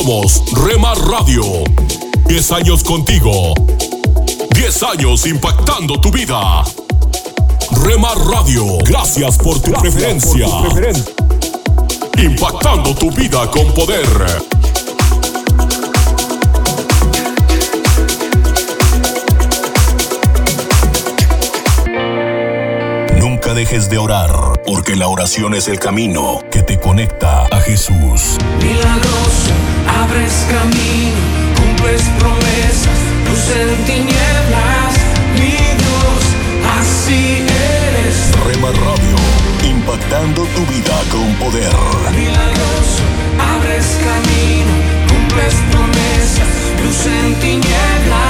Somos Remar Radio. 10 años contigo. 10 años impactando tu vida. Remar Radio, gracias por tu preferencia. Impactando tu vida con poder. Nunca dejes de orar, porque la oración es el camino que te conecta a Jesús. Milagroso, abres camino, cumples promesas, luz en tinieblas, mi Dios, así eres. Rema Radio, impactando tu vida con poder. Milagroso, abres camino, cumples promesas, luz en tinieblas,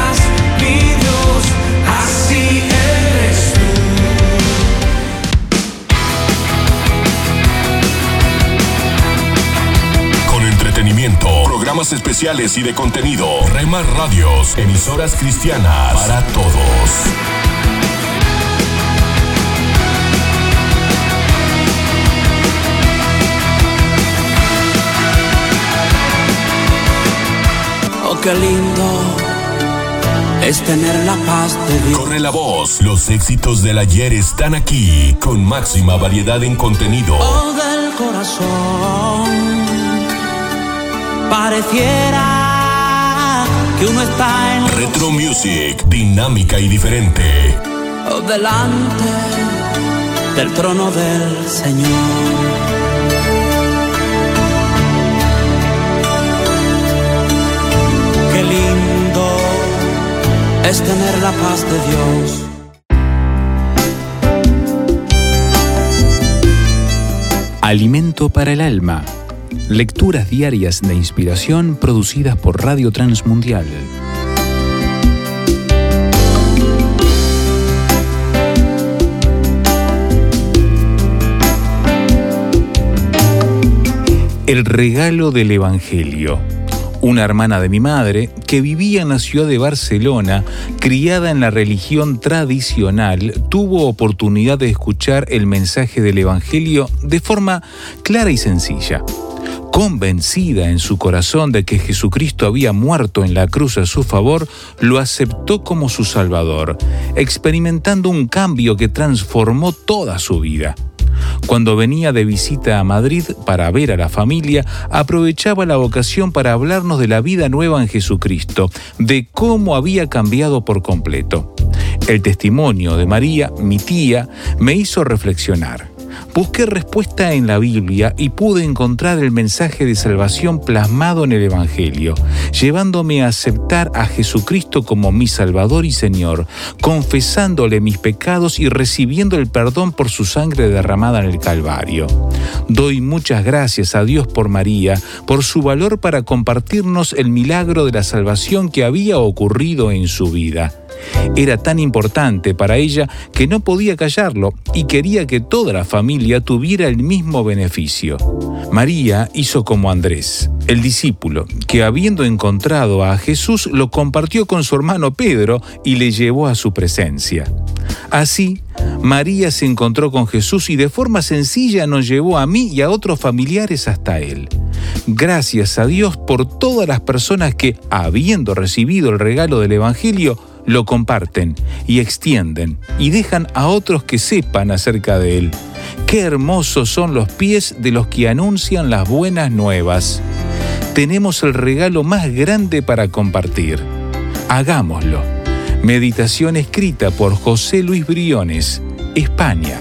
programas especiales y de contenido. Rema Radios, emisoras cristianas para todos. Oh, qué lindo es tener la paz de Dios. Corre la voz, los éxitos del ayer están aquí, con máxima variedad en contenido. Oh, del corazón. Pareciera que uno está en Retro Music, dinámica y diferente. delante del trono del Señor. Qué lindo es tener la paz de Dios. Alimento para el alma. Lecturas diarias de inspiración producidas por Radio Transmundial. El regalo del Evangelio. Una hermana de mi madre, que vivía en la ciudad de Barcelona, criada en la religión tradicional, tuvo oportunidad de escuchar el mensaje del Evangelio de forma clara y sencilla. Convencida en su corazón de que Jesucristo había muerto en la cruz a su favor, lo aceptó como su Salvador, experimentando un cambio que transformó toda su vida. Cuando venía de visita a Madrid para ver a la familia, aprovechaba la ocasión para hablarnos de la vida nueva en Jesucristo, de cómo había cambiado por completo. El testimonio de María, mi tía, me hizo reflexionar. Busqué respuesta en la Biblia y pude encontrar el mensaje de salvación plasmado en el Evangelio, llevándome a aceptar a Jesucristo como mi Salvador y Señor, confesándole mis pecados y recibiendo el perdón por su sangre derramada en el Calvario. Doy muchas gracias a Dios por María, por su valor para compartirnos el milagro de la salvación que había ocurrido en su vida. Era tan importante para ella que no podía callarlo y quería que toda la familia tuviera el mismo beneficio. María hizo como Andrés, el discípulo, que habiendo encontrado a Jesús lo compartió con su hermano Pedro y le llevó a su presencia. Así, María se encontró con Jesús y de forma sencilla nos llevó a mí y a otros familiares hasta Él. Gracias a Dios por todas las personas que, habiendo recibido el regalo del Evangelio, lo comparten y extienden y dejan a otros que sepan acerca de Él. Qué hermosos son los pies de los que anuncian las buenas nuevas. Tenemos el regalo más grande para compartir. Hagámoslo. Meditación escrita por José Luis Briones, España.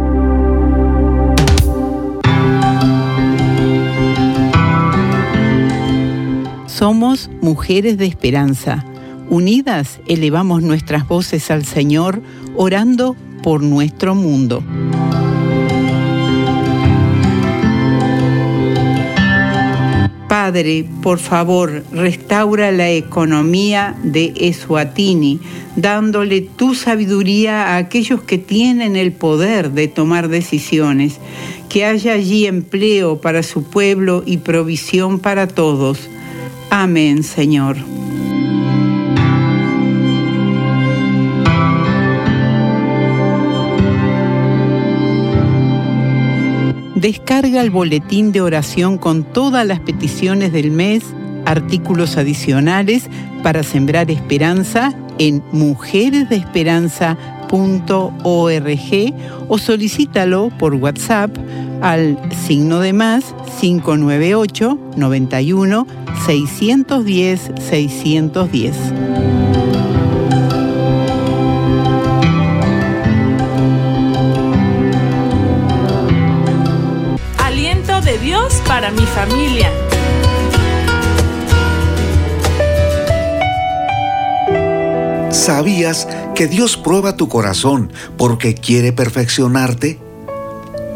Somos mujeres de esperanza. Unidas elevamos nuestras voces al Señor, orando por nuestro mundo. Padre, por favor, restaura la economía de Eswatini, dándole tu sabiduría a aquellos que tienen el poder de tomar decisiones. Que haya allí empleo para su pueblo y provisión para todos. Amén, Señor. Descarga el boletín de oración con todas las peticiones del mes, artículos adicionales para sembrar esperanza en mujeresdeesperanza.org o solicítalo por WhatsApp al signo de más 598 91 610 610. Dios para mi familia. ¿Sabías que Dios prueba tu corazón porque quiere perfeccionarte?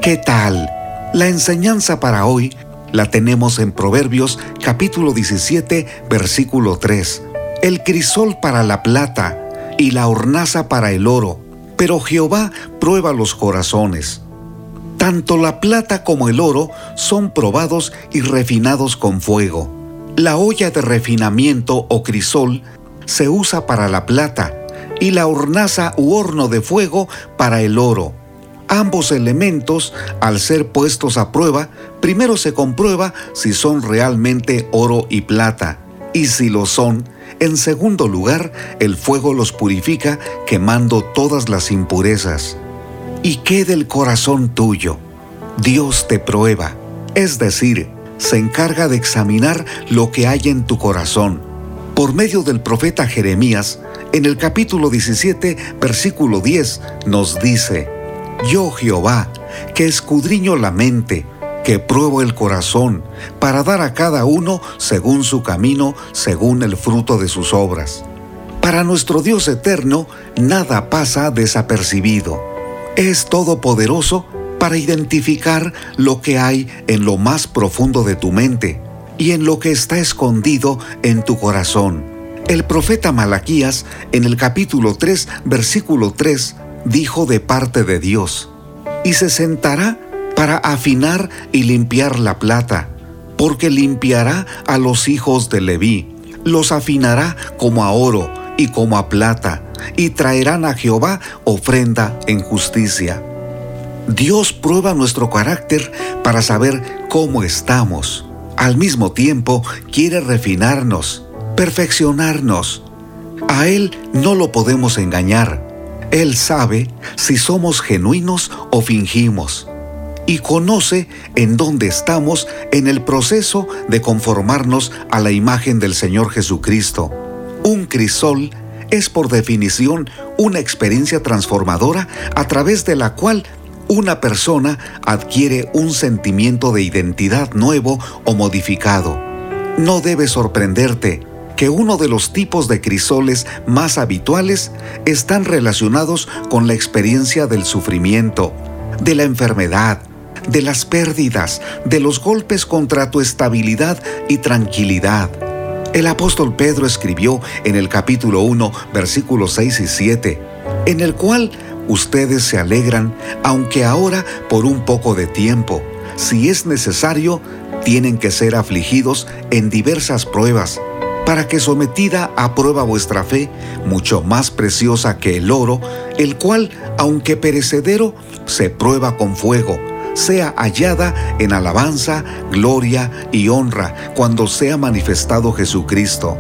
¿Qué tal? La enseñanza para hoy la tenemos en Proverbios capítulo 17 versículo 3. El crisol para la plata y la hornaza para el oro, pero Jehová prueba los corazones. Tanto la plata como el oro son probados y refinados con fuego. La olla de refinamiento o crisol se usa para la plata y la hornaza u horno de fuego para el oro. Ambos elementos, al ser puestos a prueba, primero se comprueba si son realmente oro y plata, y si lo son, en segundo lugar, el fuego los purifica quemando todas las impurezas y qué del corazón tuyo. Dios te prueba, es decir, se encarga de examinar lo que hay en tu corazón. Por medio del profeta Jeremías, en el capítulo 17, versículo 10, nos dice, Yo Jehová, que escudriño la mente, que pruebo el corazón, para dar a cada uno según su camino, según el fruto de sus obras. Para nuestro Dios eterno, nada pasa desapercibido es todopoderoso para identificar lo que hay en lo más profundo de tu mente y en lo que está escondido en tu corazón. El profeta Malaquías en el capítulo 3, versículo 3, dijo de parte de Dios, y se sentará para afinar y limpiar la plata, porque limpiará a los hijos de Leví, los afinará como a oro y como a plata, y traerán a Jehová ofrenda en justicia. Dios prueba nuestro carácter para saber cómo estamos. Al mismo tiempo quiere refinarnos, perfeccionarnos. A Él no lo podemos engañar. Él sabe si somos genuinos o fingimos y conoce en dónde estamos en el proceso de conformarnos a la imagen del Señor Jesucristo. Un crisol es por definición una experiencia transformadora a través de la cual una persona adquiere un sentimiento de identidad nuevo o modificado. No debe sorprenderte que uno de los tipos de crisoles más habituales están relacionados con la experiencia del sufrimiento, de la enfermedad, de las pérdidas, de los golpes contra tu estabilidad y tranquilidad. El apóstol Pedro escribió en el capítulo 1, versículos 6 y 7, en el cual ustedes se alegran, aunque ahora por un poco de tiempo, si es necesario, tienen que ser afligidos en diversas pruebas, para que sometida a prueba vuestra fe, mucho más preciosa que el oro, el cual, aunque perecedero, se prueba con fuego, sea hallada en alabanza, gloria y honra cuando sea manifestado Jesucristo.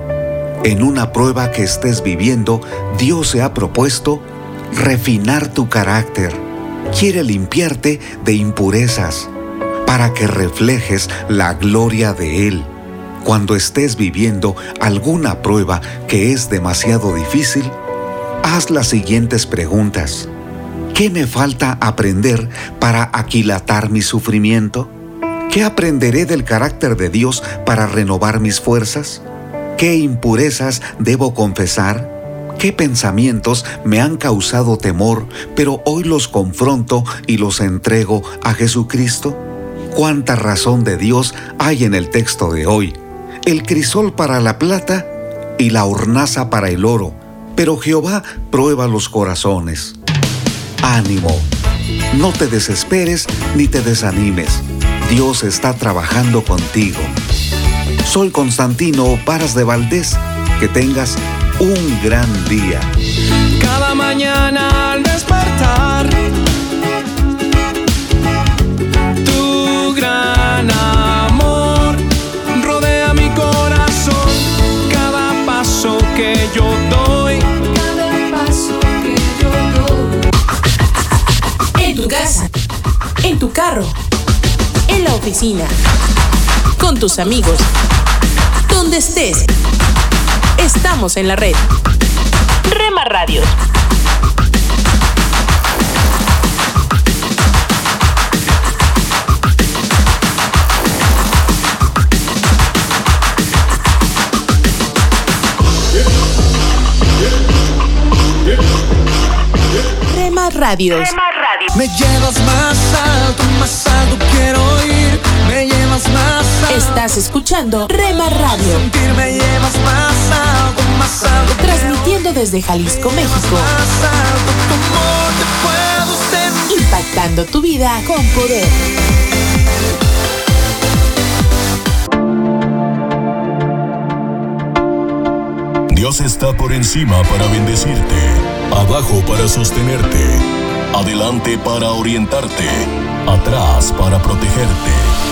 En una prueba que estés viviendo, Dios se ha propuesto refinar tu carácter. Quiere limpiarte de impurezas para que reflejes la gloria de Él. Cuando estés viviendo alguna prueba que es demasiado difícil, haz las siguientes preguntas. ¿Qué me falta aprender para aquilatar mi sufrimiento? ¿Qué aprenderé del carácter de Dios para renovar mis fuerzas? ¿Qué impurezas debo confesar? ¿Qué pensamientos me han causado temor, pero hoy los confronto y los entrego a Jesucristo? ¿Cuánta razón de Dios hay en el texto de hoy? El crisol para la plata y la hornaza para el oro, pero Jehová prueba los corazones. Ánimo, no te desesperes ni te desanimes. Dios está trabajando contigo. Soy Constantino Paras de Valdés. Que tengas un gran día. Cada mañana al despertar, yo doy, cada paso que yo doy. En tu casa, en tu carro, en la oficina, con tus amigos, donde estés. Estamos en la red. Rema Radios. Rema Radios. me llevas más alto, más alto quiero ir. Me llevas más alto. Estás escuchando Rema Radio. Sentir me llevas más alto, más alto. Transmitiendo desde Jalisco, México. Más alto, ¿cómo te puedo sentir? Impactando tu vida con poder. Dios está por encima para bendecirte, abajo para sostenerte, adelante para orientarte, atrás para protegerte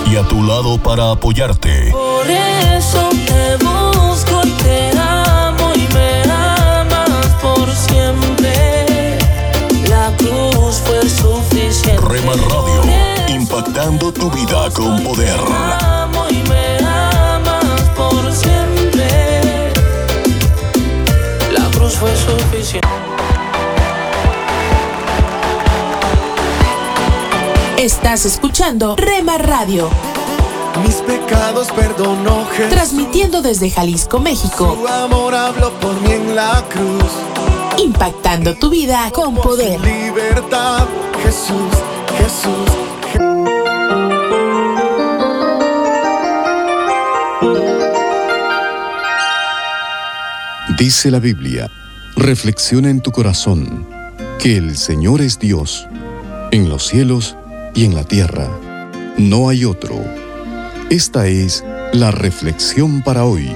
y a tu lado para apoyarte. Por eso te busco y te amo y me amas por siempre. La cruz fue suficiente. Rema Radio, impactando tu vida con poder. Te amo y me amas por siempre. Fue suficiente. Estás escuchando Rema Radio. Mis pecados perdonó Jesús. Transmitiendo desde Jalisco, México. Su amor habló por mí en la cruz. Impactando tu vida con poder. Libertad, Jesús, Jesús. Dice la Biblia, reflexiona en tu corazón que el Señor es Dios, en los cielos y en la tierra. No hay otro. Esta es la reflexión para hoy.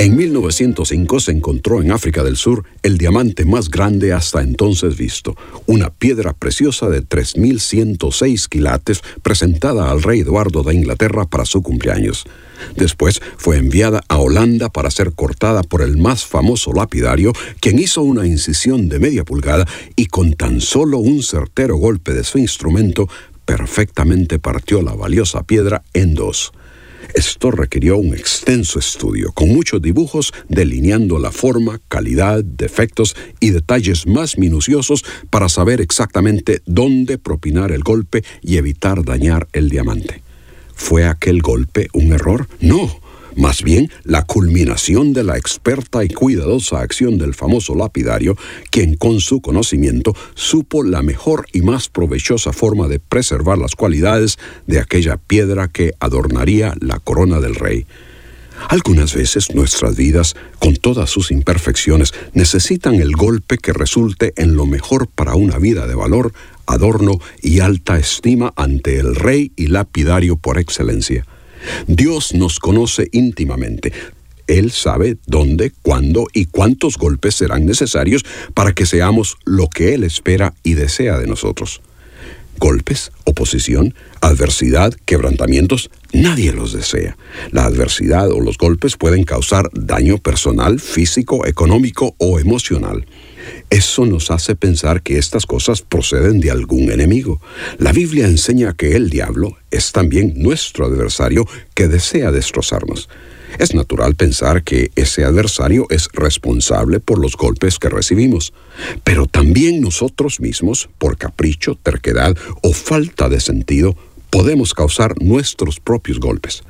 En 1905 se encontró en África del Sur el diamante más grande hasta entonces visto, una piedra preciosa de 3.106 quilates presentada al rey Eduardo de Inglaterra para su cumpleaños. Después fue enviada a Holanda para ser cortada por el más famoso lapidario, quien hizo una incisión de media pulgada y con tan solo un certero golpe de su instrumento perfectamente partió la valiosa piedra en dos. Esto requirió un extenso estudio, con muchos dibujos delineando la forma, calidad, defectos y detalles más minuciosos para saber exactamente dónde propinar el golpe y evitar dañar el diamante. ¿Fue aquel golpe un error? No. Más bien, la culminación de la experta y cuidadosa acción del famoso lapidario, quien con su conocimiento supo la mejor y más provechosa forma de preservar las cualidades de aquella piedra que adornaría la corona del rey. Algunas veces nuestras vidas, con todas sus imperfecciones, necesitan el golpe que resulte en lo mejor para una vida de valor, adorno y alta estima ante el rey y lapidario por excelencia. Dios nos conoce íntimamente. Él sabe dónde, cuándo y cuántos golpes serán necesarios para que seamos lo que Él espera y desea de nosotros. Golpes, oposición, adversidad, quebrantamientos, nadie los desea. La adversidad o los golpes pueden causar daño personal, físico, económico o emocional. Eso nos hace pensar que estas cosas proceden de algún enemigo. La Biblia enseña que el diablo es también nuestro adversario que desea destrozarnos. Es natural pensar que ese adversario es responsable por los golpes que recibimos, pero también nosotros mismos, por capricho, terquedad o falta de sentido, podemos causar nuestros propios golpes.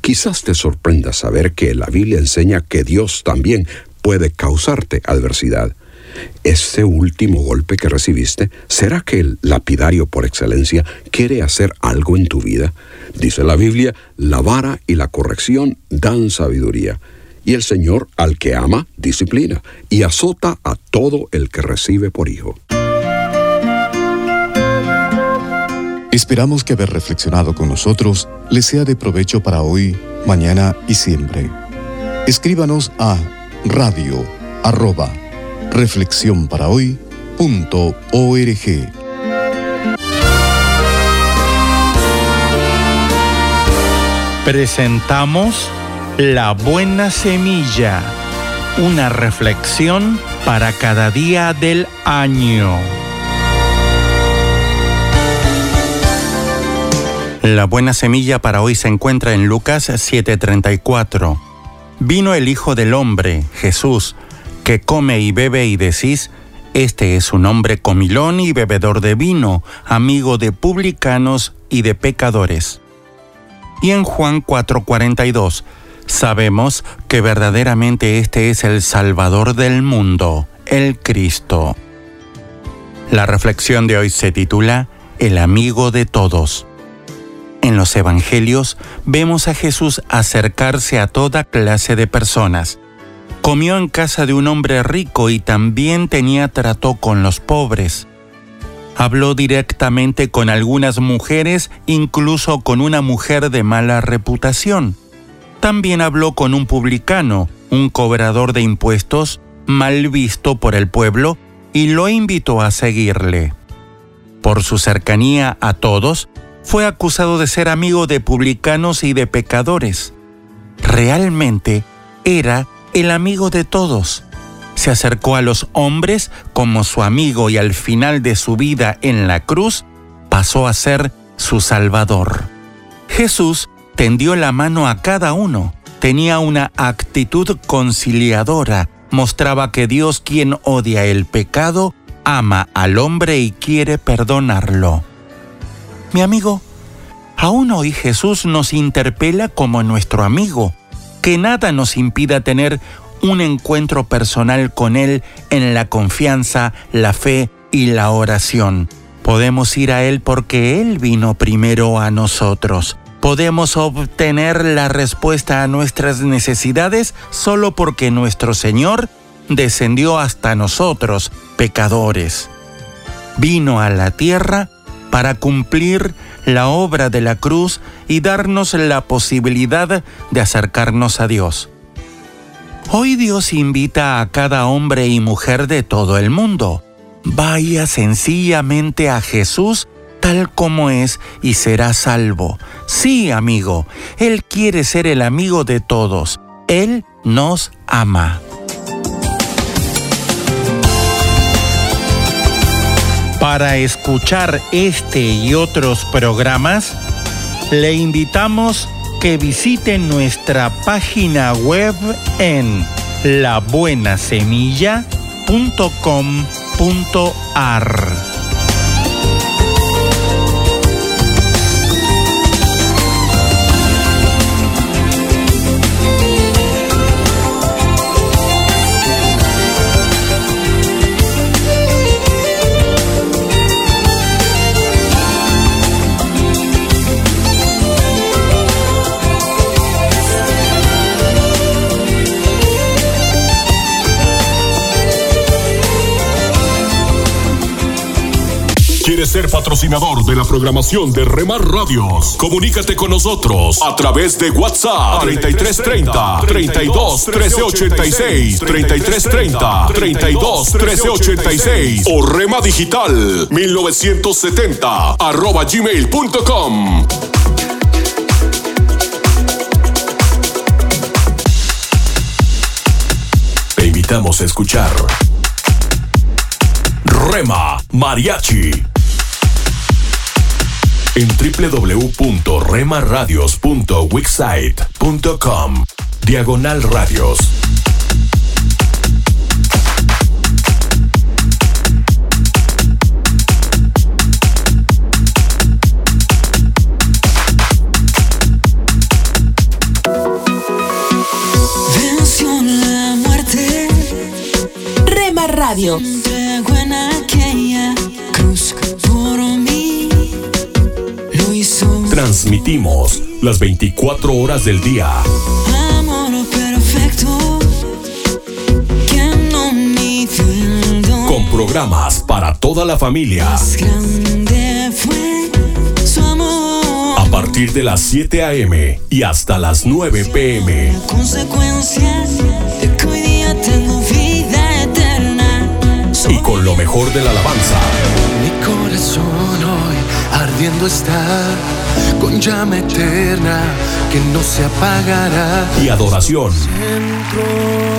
Quizás te sorprenda saber que la Biblia enseña que Dios también puede causarte adversidad. Este último golpe que recibiste, ¿será que el lapidario por excelencia quiere hacer algo en tu vida? Dice la Biblia, la vara y la corrección dan sabiduría. Y el Señor al que ama, disciplina, y azota a todo el que recibe por hijo. Esperamos que haber reflexionado con nosotros les sea de provecho para hoy, mañana y siempre. Escríbanos a radio arroba reflexionparahoy.org. Presentamos La Buena Semilla, una reflexión para cada día del año. La buena semilla para hoy se encuentra en Lucas 7:34. Vino el Hijo del Hombre, Jesús, que come y bebe y decís, este es un hombre comilón y bebedor de vino, amigo de publicanos y de pecadores. Y en Juan 4:42, sabemos que verdaderamente este es el Salvador del mundo, el Cristo. La reflexión de hoy se titula El amigo de todos. En los Evangelios vemos a Jesús acercarse a toda clase de personas. Comió en casa de un hombre rico y también tenía trato con los pobres. Habló directamente con algunas mujeres, incluso con una mujer de mala reputación. También habló con un publicano, un cobrador de impuestos, mal visto por el pueblo, y lo invitó a seguirle. Por su cercanía a todos, fue acusado de ser amigo de publicanos y de pecadores. Realmente era el amigo de todos. Se acercó a los hombres como su amigo y al final de su vida en la cruz pasó a ser su Salvador. Jesús tendió la mano a cada uno, tenía una actitud conciliadora, mostraba que Dios quien odia el pecado, ama al hombre y quiere perdonarlo. Mi amigo, aún hoy Jesús nos interpela como nuestro amigo, que nada nos impida tener un encuentro personal con Él en la confianza, la fe y la oración. Podemos ir a Él porque Él vino primero a nosotros. Podemos obtener la respuesta a nuestras necesidades solo porque nuestro Señor descendió hasta nosotros, pecadores. Vino a la tierra para cumplir la obra de la cruz y darnos la posibilidad de acercarnos a Dios. Hoy Dios invita a cada hombre y mujer de todo el mundo. Vaya sencillamente a Jesús tal como es y será salvo. Sí, amigo, Él quiere ser el amigo de todos. Él nos ama. Para escuchar este y otros programas, le invitamos que visite nuestra página web en labuenasemilla.com.ar. patrocinador de la programación de Remar Radios? Comunícate con nosotros a través de WhatsApp 3330 32 1386 3330 32 1386 o Rema Digital 1970 arroba gmail.com. Te invitamos a escuchar Rema Mariachi en www.remaradios.wixsite.com Diagonal Radios. Venció la muerte. Rema Radio. Transmitimos las 24 horas del día. amor perfecto. Que no midió el don. Con programas para toda la familia. A partir de las 7 a.m. y hasta las 9 p.m. Consecuencia de que hoy día tengo vida eterna. Y con lo mejor de la alabanza. Mi corazón hoy ardiendo está con llama eterna que no se apagará. Y adoración. Centro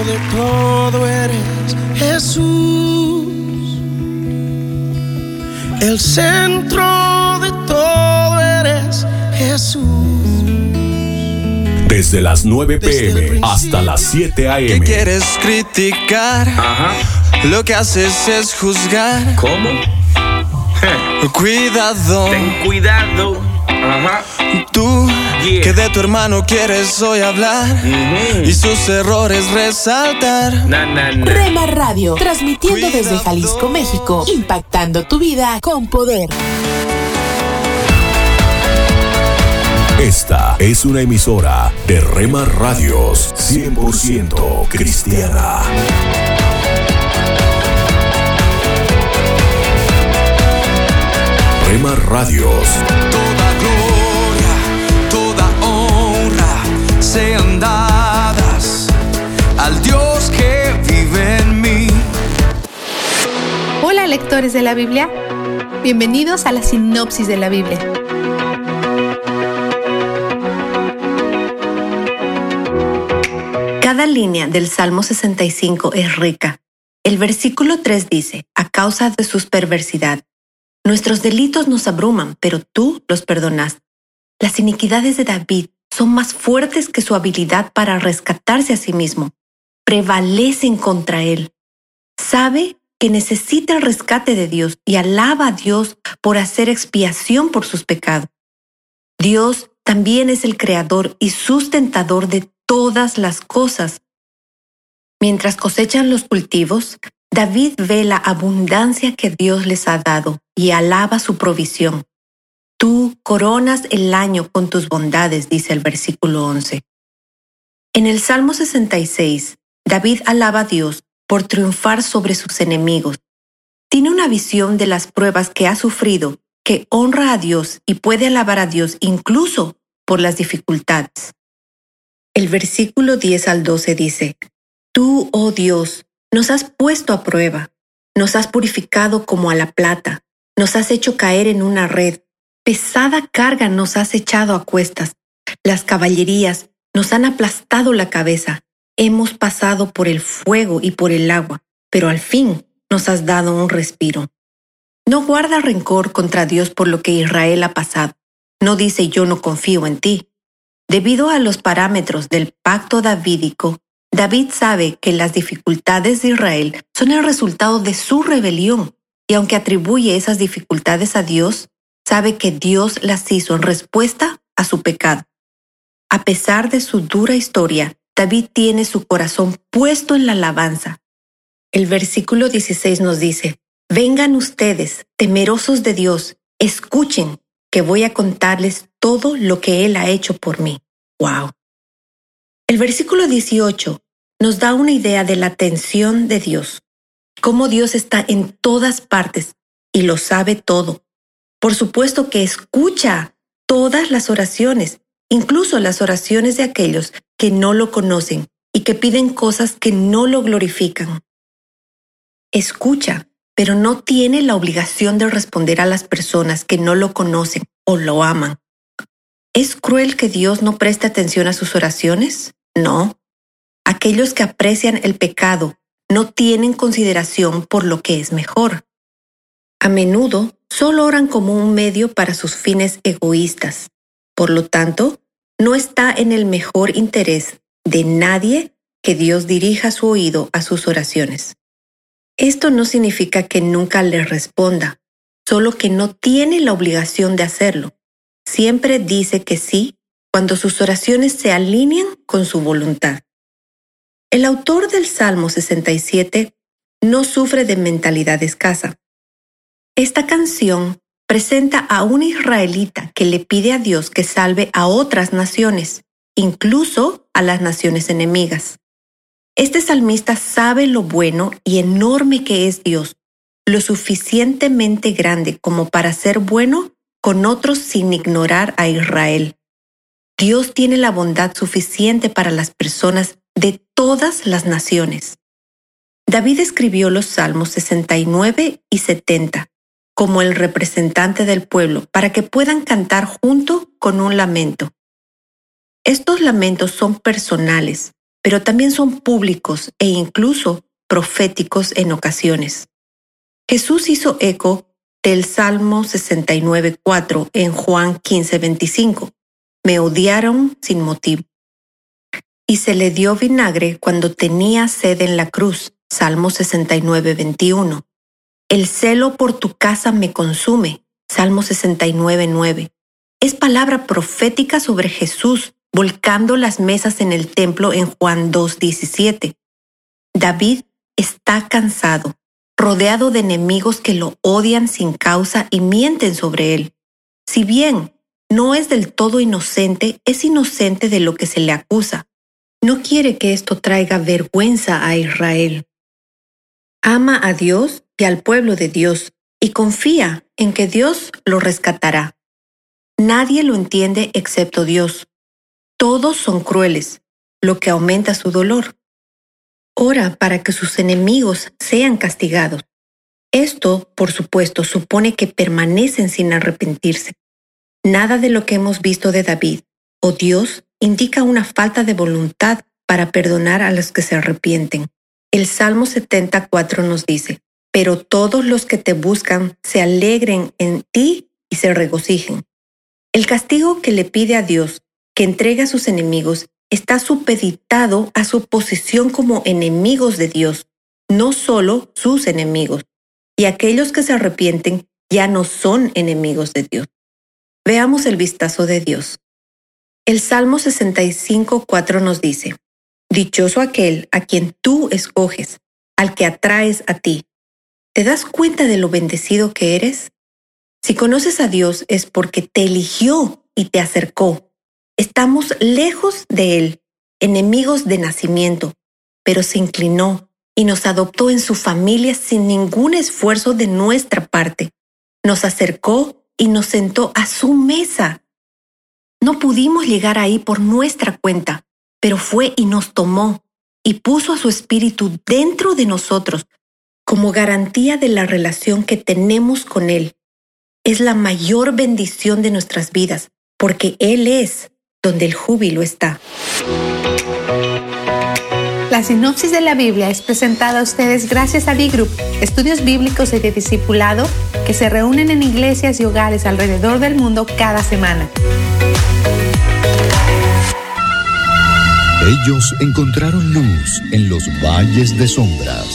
de todo eres Jesús. El centro de todo eres Jesús. Desde las 9 p.m. hasta las 7 a.m. Quieres criticar, lo que haces es juzgar. ¿Cómo? Cuidado, Ten cuidado. Ajá. tú Yeah. que de tu hermano quieres hoy hablar y sus errores resaltar. Na, na, na. Rema Radio, transmitiendo desde Jalisco, México, impactando tu vida con poder. Esta es una emisora de Rema Radios 100% cristiana. Rema Radios. Lectores de la Biblia, bienvenidos a la sinopsis de la Biblia. Cada línea del Salmo 65 es rica. El versículo 3 dice, a causa de sus perversidad, nuestros delitos nos abruman, pero tú los perdonaste. Las iniquidades de David son más fuertes que su habilidad para rescatarse a sí mismo. Prevalecen contra él. Sabe que necesita el rescate de Dios y alaba a Dios por hacer expiación por sus pecados. Dios también es el creador y sustentador de todas las cosas. Mientras cosechan los cultivos, David ve la abundancia que Dios les ha dado y alaba su provisión. Tú coronas el año con tus bondades, dice el versículo 11. En el Salmo 66, David alaba a Dios por triunfar sobre sus enemigos. Tiene una visión de las pruebas que ha sufrido, que honra a Dios y puede alabar a Dios incluso por las dificultades. El versículo 10 al 12 dice, Tú, oh Dios, nos has puesto a prueba, nos has purificado como a la plata, nos has hecho caer en una red, pesada carga nos has echado a cuestas, las caballerías nos han aplastado la cabeza, hemos pasado por el fuego y por el agua, pero al fin nos has dado un respiro. No guarda rencor contra Dios por lo que Israel ha pasado. No dice yo no confío en ti. Debido a los parámetros del pacto davídico, David sabe que las dificultades de Israel son el resultado de su rebelión y aunque atribuye esas dificultades a Dios, sabe que Dios las hizo en respuesta a su pecado. A pesar de su dura historia, David tiene su corazón puesto en la alabanza. El versículo 16 nos dice, Vengan ustedes, temerosos de Dios, escuchen que voy a contarles todo lo que Él ha hecho por mí. ¡Wow! El versículo 18 nos da una idea de la atención de Dios, cómo Dios está en todas partes y lo sabe todo. Por supuesto que escucha todas las oraciones, incluso las oraciones de aquellos que no lo conocen y que piden cosas que no lo glorifican. Escucha, pero no tiene la obligación de responder a las personas que no lo conocen o lo aman. ¿Es cruel que Dios no preste atención a sus oraciones? No. Aquellos que aprecian el pecado no tienen consideración por lo que es mejor. A menudo solo oran como un medio para sus fines egoístas. Por lo tanto, no está en el mejor interés de nadie que Dios dirija su oído a sus oraciones. Esto no significa que nunca le responda, solo que no tiene la obligación de hacerlo. Siempre dice que sí cuando sus oraciones se alinean con su voluntad. El autor del Salmo 67 no sufre de mentalidad escasa. Esta canción presenta a un israelita que le pide a Dios que salve a otras naciones, incluso a las naciones enemigas. Este salmista sabe lo bueno y enorme que es Dios, lo suficientemente grande como para ser bueno con otros sin ignorar a Israel. Dios tiene la bondad suficiente para las personas de todas las naciones. David escribió los Salmos 69 y 70 como el representante del pueblo para que puedan cantar junto con un lamento. Estos lamentos son personales, pero también son públicos e incluso proféticos en ocasiones. Jesús hizo eco del Salmo 69.4 en Juan 15.25. Me odiaron sin motivo. Y se le dio vinagre cuando tenía sed en la cruz. Salmo 69.21. El celo por tu casa me consume. Salmo 69.9. Es palabra profética sobre Jesús volcando las mesas en el templo en Juan 2.17. David está cansado, rodeado de enemigos que lo odian sin causa y mienten sobre él. Si bien no es del todo inocente, es inocente de lo que se le acusa. No quiere que esto traiga vergüenza a Israel. Ama a Dios y al pueblo de Dios y confía en que Dios lo rescatará. Nadie lo entiende excepto Dios. Todos son crueles, lo que aumenta su dolor. Ora para que sus enemigos sean castigados. Esto, por supuesto, supone que permanecen sin arrepentirse. Nada de lo que hemos visto de David o Dios indica una falta de voluntad para perdonar a los que se arrepienten. El Salmo 74 nos dice, pero todos los que te buscan se alegren en ti y se regocijen. El castigo que le pide a Dios que entrega a sus enemigos está supeditado a su posición como enemigos de Dios, no solo sus enemigos. Y aquellos que se arrepienten ya no son enemigos de Dios. Veamos el vistazo de Dios. El Salmo 65.4 nos dice, Dichoso aquel a quien tú escoges, al que atraes a ti. ¿Te das cuenta de lo bendecido que eres? Si conoces a Dios es porque te eligió y te acercó. Estamos lejos de Él, enemigos de nacimiento, pero se inclinó y nos adoptó en su familia sin ningún esfuerzo de nuestra parte. Nos acercó y nos sentó a su mesa. No pudimos llegar ahí por nuestra cuenta, pero fue y nos tomó y puso a su espíritu dentro de nosotros como garantía de la relación que tenemos con Él. Es la mayor bendición de nuestras vidas, porque Él es donde el júbilo está. La sinopsis de la Biblia es presentada a ustedes gracias a B-Group, estudios bíblicos y de discipulado que se reúnen en iglesias y hogares alrededor del mundo cada semana. Ellos encontraron luz en los valles de sombras.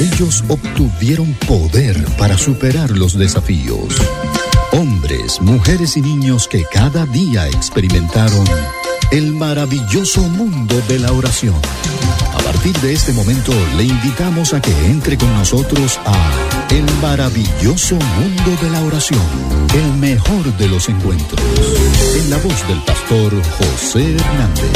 Ellos obtuvieron poder para superar los desafíos. Hombres, mujeres y niños que cada día experimentaron el maravilloso mundo de la oración. A partir de este momento le invitamos a que entre con nosotros a El maravilloso mundo de la oración, el mejor de los encuentros, en la voz del pastor José Hernández.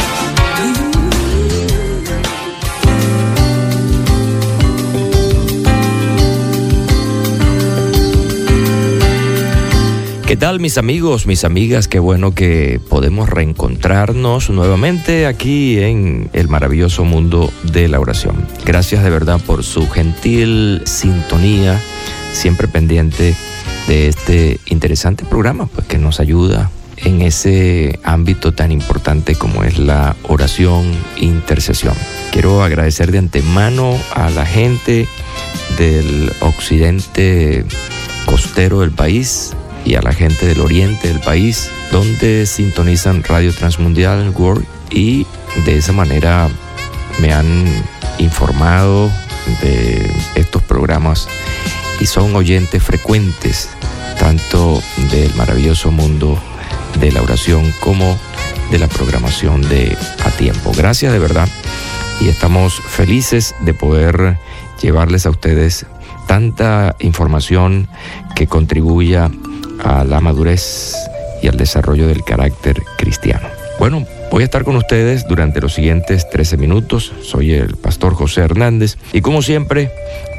¿Qué tal mis amigos, mis amigas? Qué bueno que podemos reencontrarnos nuevamente aquí en el maravilloso mundo de la oración. Gracias de verdad por su gentil sintonía, siempre pendiente de este interesante programa, pues que nos ayuda en ese ámbito tan importante como es la oración intercesión. Quiero agradecer de antemano a la gente del occidente costero del país, y a la gente del oriente del país, donde sintonizan Radio Transmundial World y de esa manera me han informado de estos programas y son oyentes frecuentes tanto del maravilloso mundo de la oración como de la programación de A Tiempo. Gracias de verdad y estamos felices de poder llevarles a ustedes tanta información que contribuya a la madurez y al desarrollo del carácter cristiano. Bueno, voy a estar con ustedes durante los siguientes 13 minutos. Soy el pastor José Hernández y como siempre,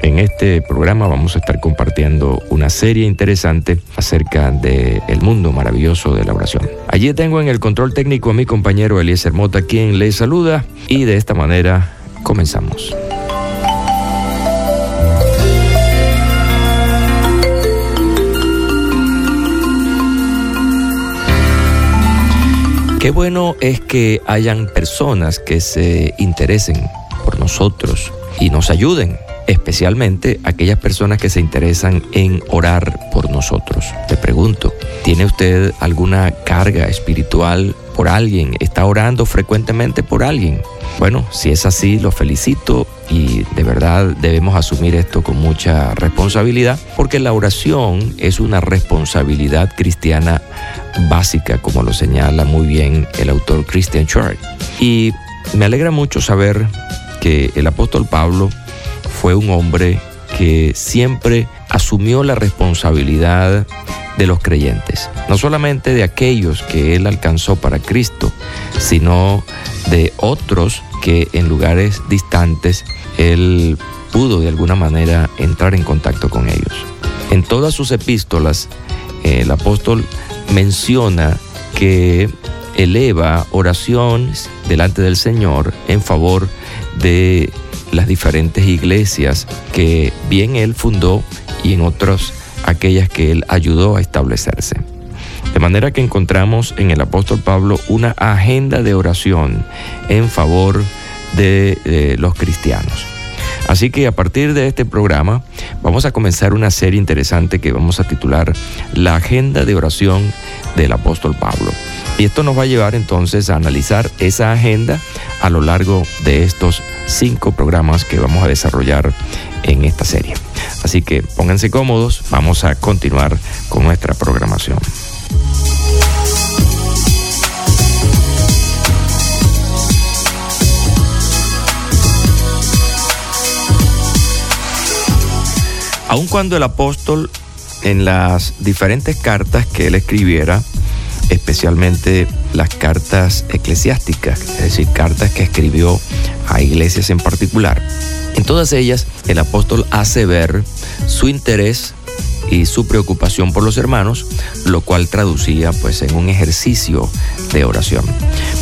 en este programa vamos a estar compartiendo una serie interesante acerca del el mundo maravilloso de la oración. Allí tengo en el control técnico a mi compañero Eliezer Mota, quien les saluda y de esta manera comenzamos. Qué bueno es que hayan personas que se interesen por nosotros y nos ayuden, especialmente aquellas personas que se interesan en orar por nosotros. Te pregunto, ¿tiene usted alguna carga espiritual por alguien? ¿Está orando frecuentemente por alguien? Bueno, si es así, lo felicito y de verdad debemos asumir esto con mucha responsabilidad porque la oración es una responsabilidad cristiana básica, como lo señala muy bien el autor Christian Church. Y me alegra mucho saber que el apóstol Pablo fue un hombre que siempre asumió la responsabilidad de los creyentes, no solamente de aquellos que él alcanzó para Cristo, sino de otros que en lugares distantes él pudo de alguna manera entrar en contacto con ellos. En todas sus epístolas, el apóstol menciona que eleva oraciones delante del Señor en favor de las diferentes iglesias que bien él fundó y en otras aquellas que él ayudó a establecerse. De manera que encontramos en el apóstol Pablo una agenda de oración en favor de, de los cristianos. Así que a partir de este programa vamos a comenzar una serie interesante que vamos a titular La Agenda de Oración del Apóstol Pablo. Y esto nos va a llevar entonces a analizar esa agenda a lo largo de estos cinco programas que vamos a desarrollar en esta serie. Así que pónganse cómodos, vamos a continuar con nuestra programación. Aun cuando el apóstol en las diferentes cartas que él escribiera, especialmente las cartas eclesiásticas, es decir, cartas que escribió a iglesias en particular, en todas ellas el apóstol hace ver su interés y su preocupación por los hermanos, lo cual traducía pues en un ejercicio de oración.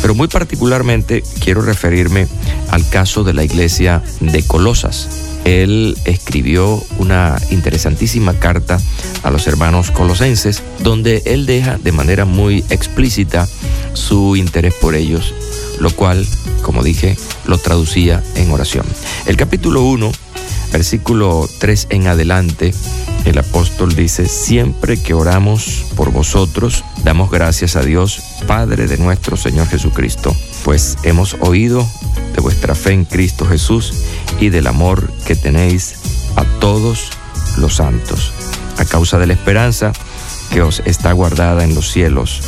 Pero muy particularmente quiero referirme al caso de la iglesia de Colosas. Él escribió una interesantísima carta a los hermanos colosenses, donde él deja de manera muy explícita su interés por ellos, lo cual, como dije, lo traducía en oración. El capítulo 1, versículo 3 en adelante, el apóstol dice, siempre que oramos por vosotros, damos gracias a Dios, Padre de nuestro Señor Jesucristo, pues hemos oído de vuestra fe en Cristo Jesús y del amor que tenéis a todos los santos, a causa de la esperanza que os está guardada en los cielos.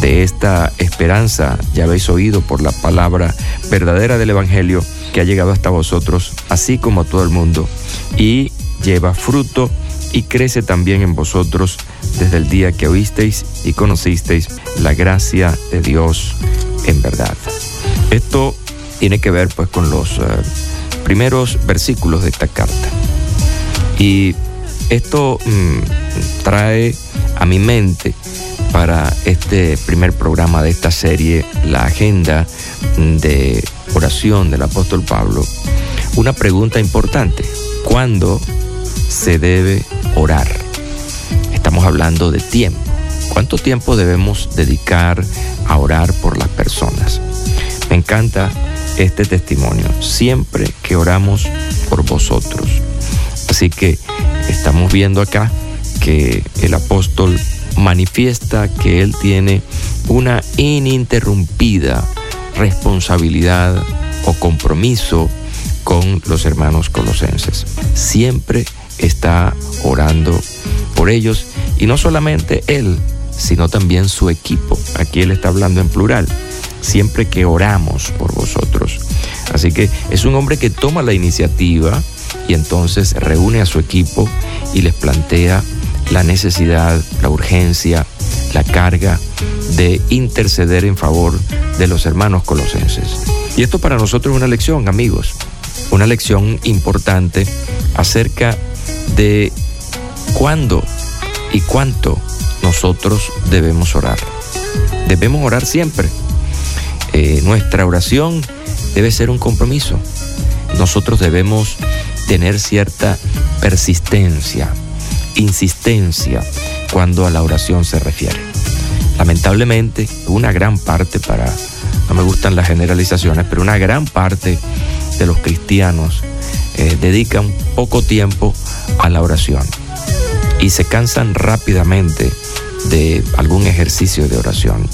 De esta esperanza ya habéis oído por la palabra verdadera del Evangelio que ha llegado hasta vosotros, así como a todo el mundo, y lleva fruto y crece también en vosotros desde el día que oísteis y conocisteis la gracia de Dios en verdad. Esto tiene que ver pues con los uh, primeros versículos de esta carta. Y esto mmm, trae a mi mente para este primer programa de esta serie, la agenda de oración del apóstol Pablo, una pregunta importante. ¿Cuándo se debe orar? Estamos hablando de tiempo. ¿Cuánto tiempo debemos dedicar a orar por las personas? Me encanta este testimonio, siempre que oramos por vosotros. Así que estamos viendo acá que el apóstol manifiesta que él tiene una ininterrumpida responsabilidad o compromiso con los hermanos colosenses. Siempre está orando por ellos y no solamente él, sino también su equipo. Aquí él está hablando en plural. Siempre que oramos por vosotros. Así que es un hombre que toma la iniciativa y entonces reúne a su equipo y les plantea la necesidad, la urgencia, la carga de interceder en favor de los hermanos colosenses. Y esto para nosotros es una lección, amigos, una lección importante acerca de cuándo y cuánto nosotros debemos orar. Debemos orar siempre. Eh, nuestra oración debe ser un compromiso. Nosotros debemos tener cierta persistencia, insistencia cuando a la oración se refiere. Lamentablemente, una gran parte para, no me gustan las generalizaciones, pero una gran parte de los cristianos eh, dedican poco tiempo a la oración y se cansan rápidamente de algún ejercicio de oración.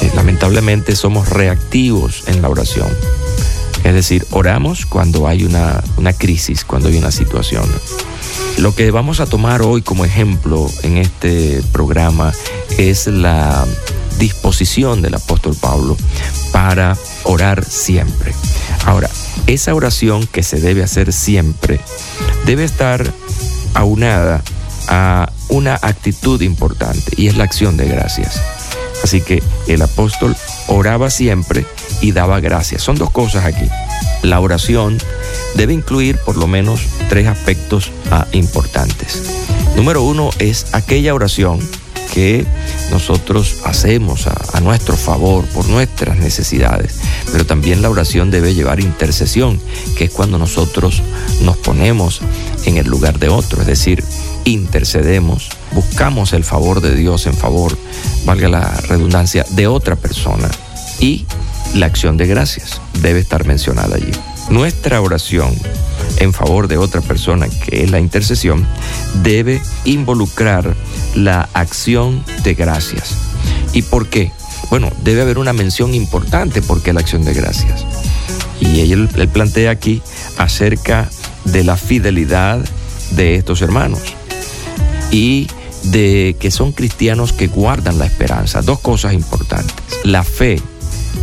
Eh, lamentablemente somos reactivos en la oración. Es decir, oramos cuando hay una, una crisis, cuando hay una situación. Lo que vamos a tomar hoy como ejemplo en este programa es la disposición del apóstol Pablo para orar siempre. Ahora, esa oración que se debe hacer siempre debe estar aunada a una actitud importante y es la acción de gracias. Así que el apóstol oraba siempre y daba gracias. Son dos cosas aquí. La oración debe incluir por lo menos tres aspectos ah, importantes. Número uno es aquella oración que nosotros hacemos a, a nuestro favor por nuestras necesidades, pero también la oración debe llevar intercesión, que es cuando nosotros nos ponemos en el lugar de otro, es decir, intercedemos, buscamos el favor de Dios en favor, valga la redundancia, de otra persona y la acción de gracias debe estar mencionada allí. Nuestra oración en favor de otra persona, que es la intercesión, debe involucrar la acción de gracias. ¿Y por qué? Bueno, debe haber una mención importante porque la acción de gracias. Y él, él plantea aquí acerca de la fidelidad de estos hermanos y de que son cristianos que guardan la esperanza. Dos cosas importantes. La fe,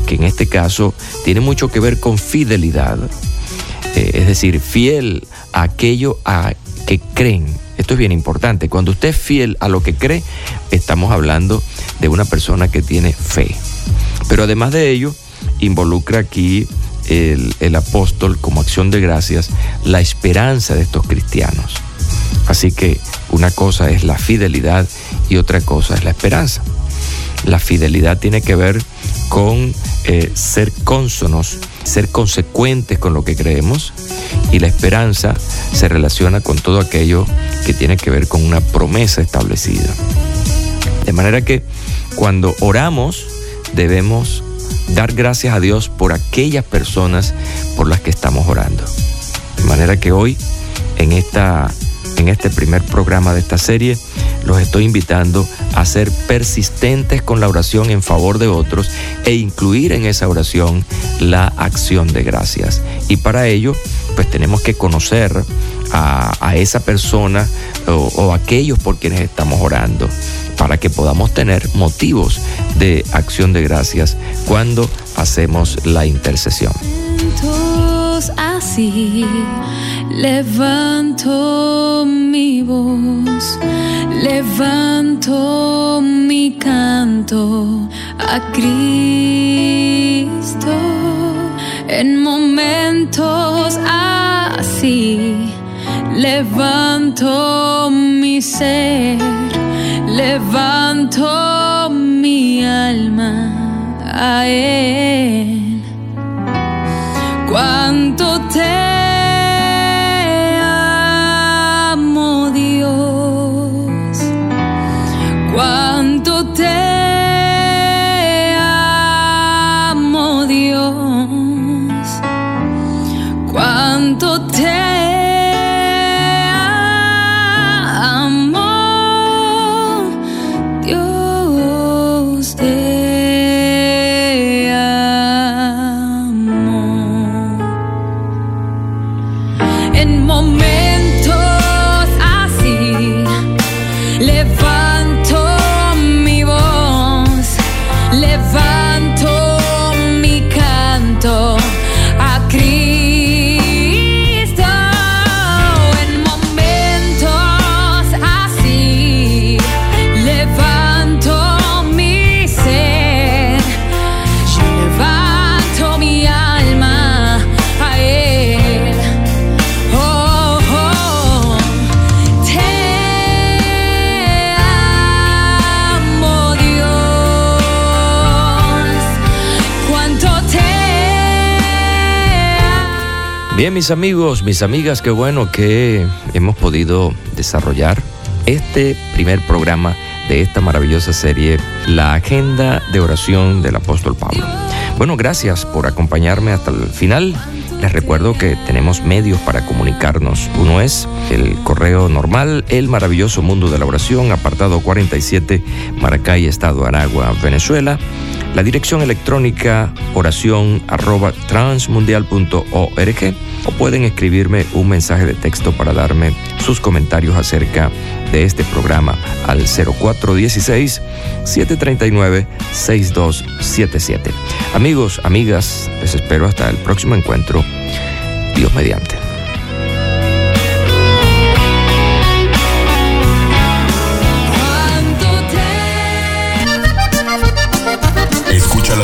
que en este caso tiene mucho que ver con fidelidad, eh, es decir, fiel a aquello a que creen. Esto es bien importante. Cuando usted es fiel a lo que cree, estamos hablando de una persona que tiene fe. Pero además de ello, involucra aquí el, apóstol como acción de gracias la esperanza de estos cristianos. Así que una cosa es la fidelidad y otra cosa es la esperanza. La fidelidad tiene que ver con eh, ser cónsonos, ser consecuentes con lo que creemos y la esperanza se relaciona con todo aquello que tiene que ver con una promesa establecida. De manera que cuando oramos debemos dar gracias a Dios por aquellas personas por las que estamos orando. De manera que hoy en esta en este primer programa de esta serie, los estoy invitando a ser persistentes con la oración en favor de otros e incluir en esa oración la acción de gracias. Y para ello, pues tenemos que conocer a, esa persona o, o aquellos por quienes estamos orando para que podamos tener motivos de acción de gracias cuando hacemos la intercesión. Así levanto mi voz, levanto mi canto a Cristo. En momentos así levanto mi ser, levanto mi alma a Él. Cuánto te Bien, mis amigos, mis amigas, qué bueno que hemos podido desarrollar este primer programa de esta maravillosa serie, la agenda de oración del apóstol Pablo. Bueno, gracias por acompañarme hasta el final. Les recuerdo que tenemos medios para comunicarnos. Uno es el correo normal, el maravilloso mundo de la oración, apartado 47, Maracay, Estado Aragua, Venezuela. La dirección electrónica oración arroba transmundial.org o pueden escribirme un mensaje de texto para darme sus comentarios acerca de este programa al 0416-739-6277. Amigos, amigas, les espero hasta el próximo encuentro. Dios mediante.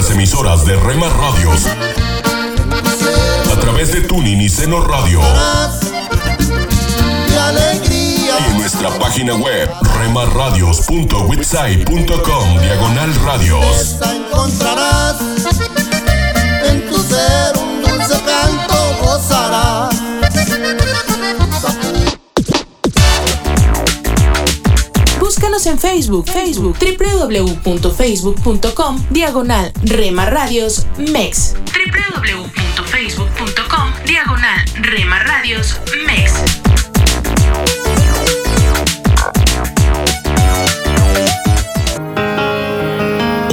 Las emisoras de Rema Radios a través de Tuning y Seno Radio. Y en nuestra página web remarradios.witsai.com diagonal radios. encontrarás en tu ser un dulce canto gozarás. Búscanos en Facebook, Facebook, www.facebook.com, diagonal Rema Radios MEX. www.facebook.com, diagonal Rema Radios MEX.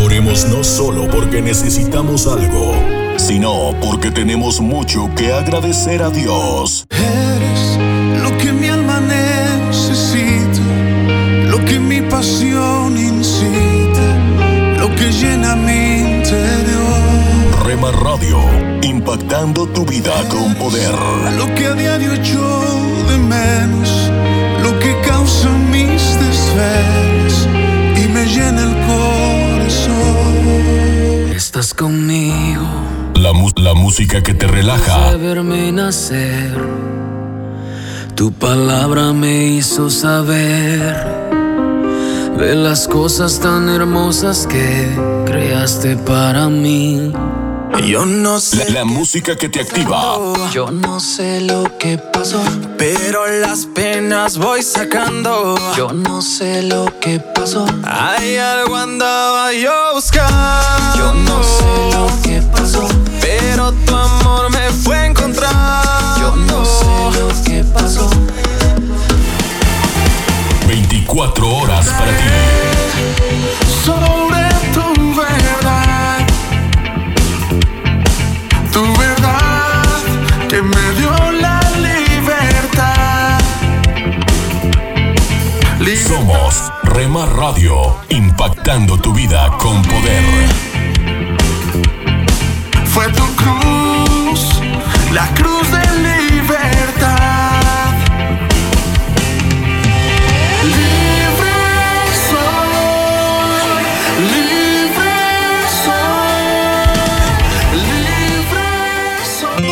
Oremos no solo porque necesitamos algo, sino porque tenemos mucho que agradecer a Dios. Radio, impactando tu vida con poder. lo que a diario echo de menos, lo que causa mis desvelos y me llena el corazón. Estás conmigo. La, la música que te relaja, de verme nacer. Tu palabra me hizo saber de las cosas tan hermosas que creaste para mí. Yo no sé. la, la música que te activa, Yo no sé lo que pasó. Pero las penas voy sacando. Yo no sé lo que pasó. Hay algo andaba yo buscando. Yo no sé lo que pasó. Pero tu amor me fue a encontrar. Yo no sé lo que pasó. 24 horas para ti. Rema Radio, impactando tu vida con poder. Fue tu cruz, la cruz de libertad. Libre soy, libre soy, libre soy.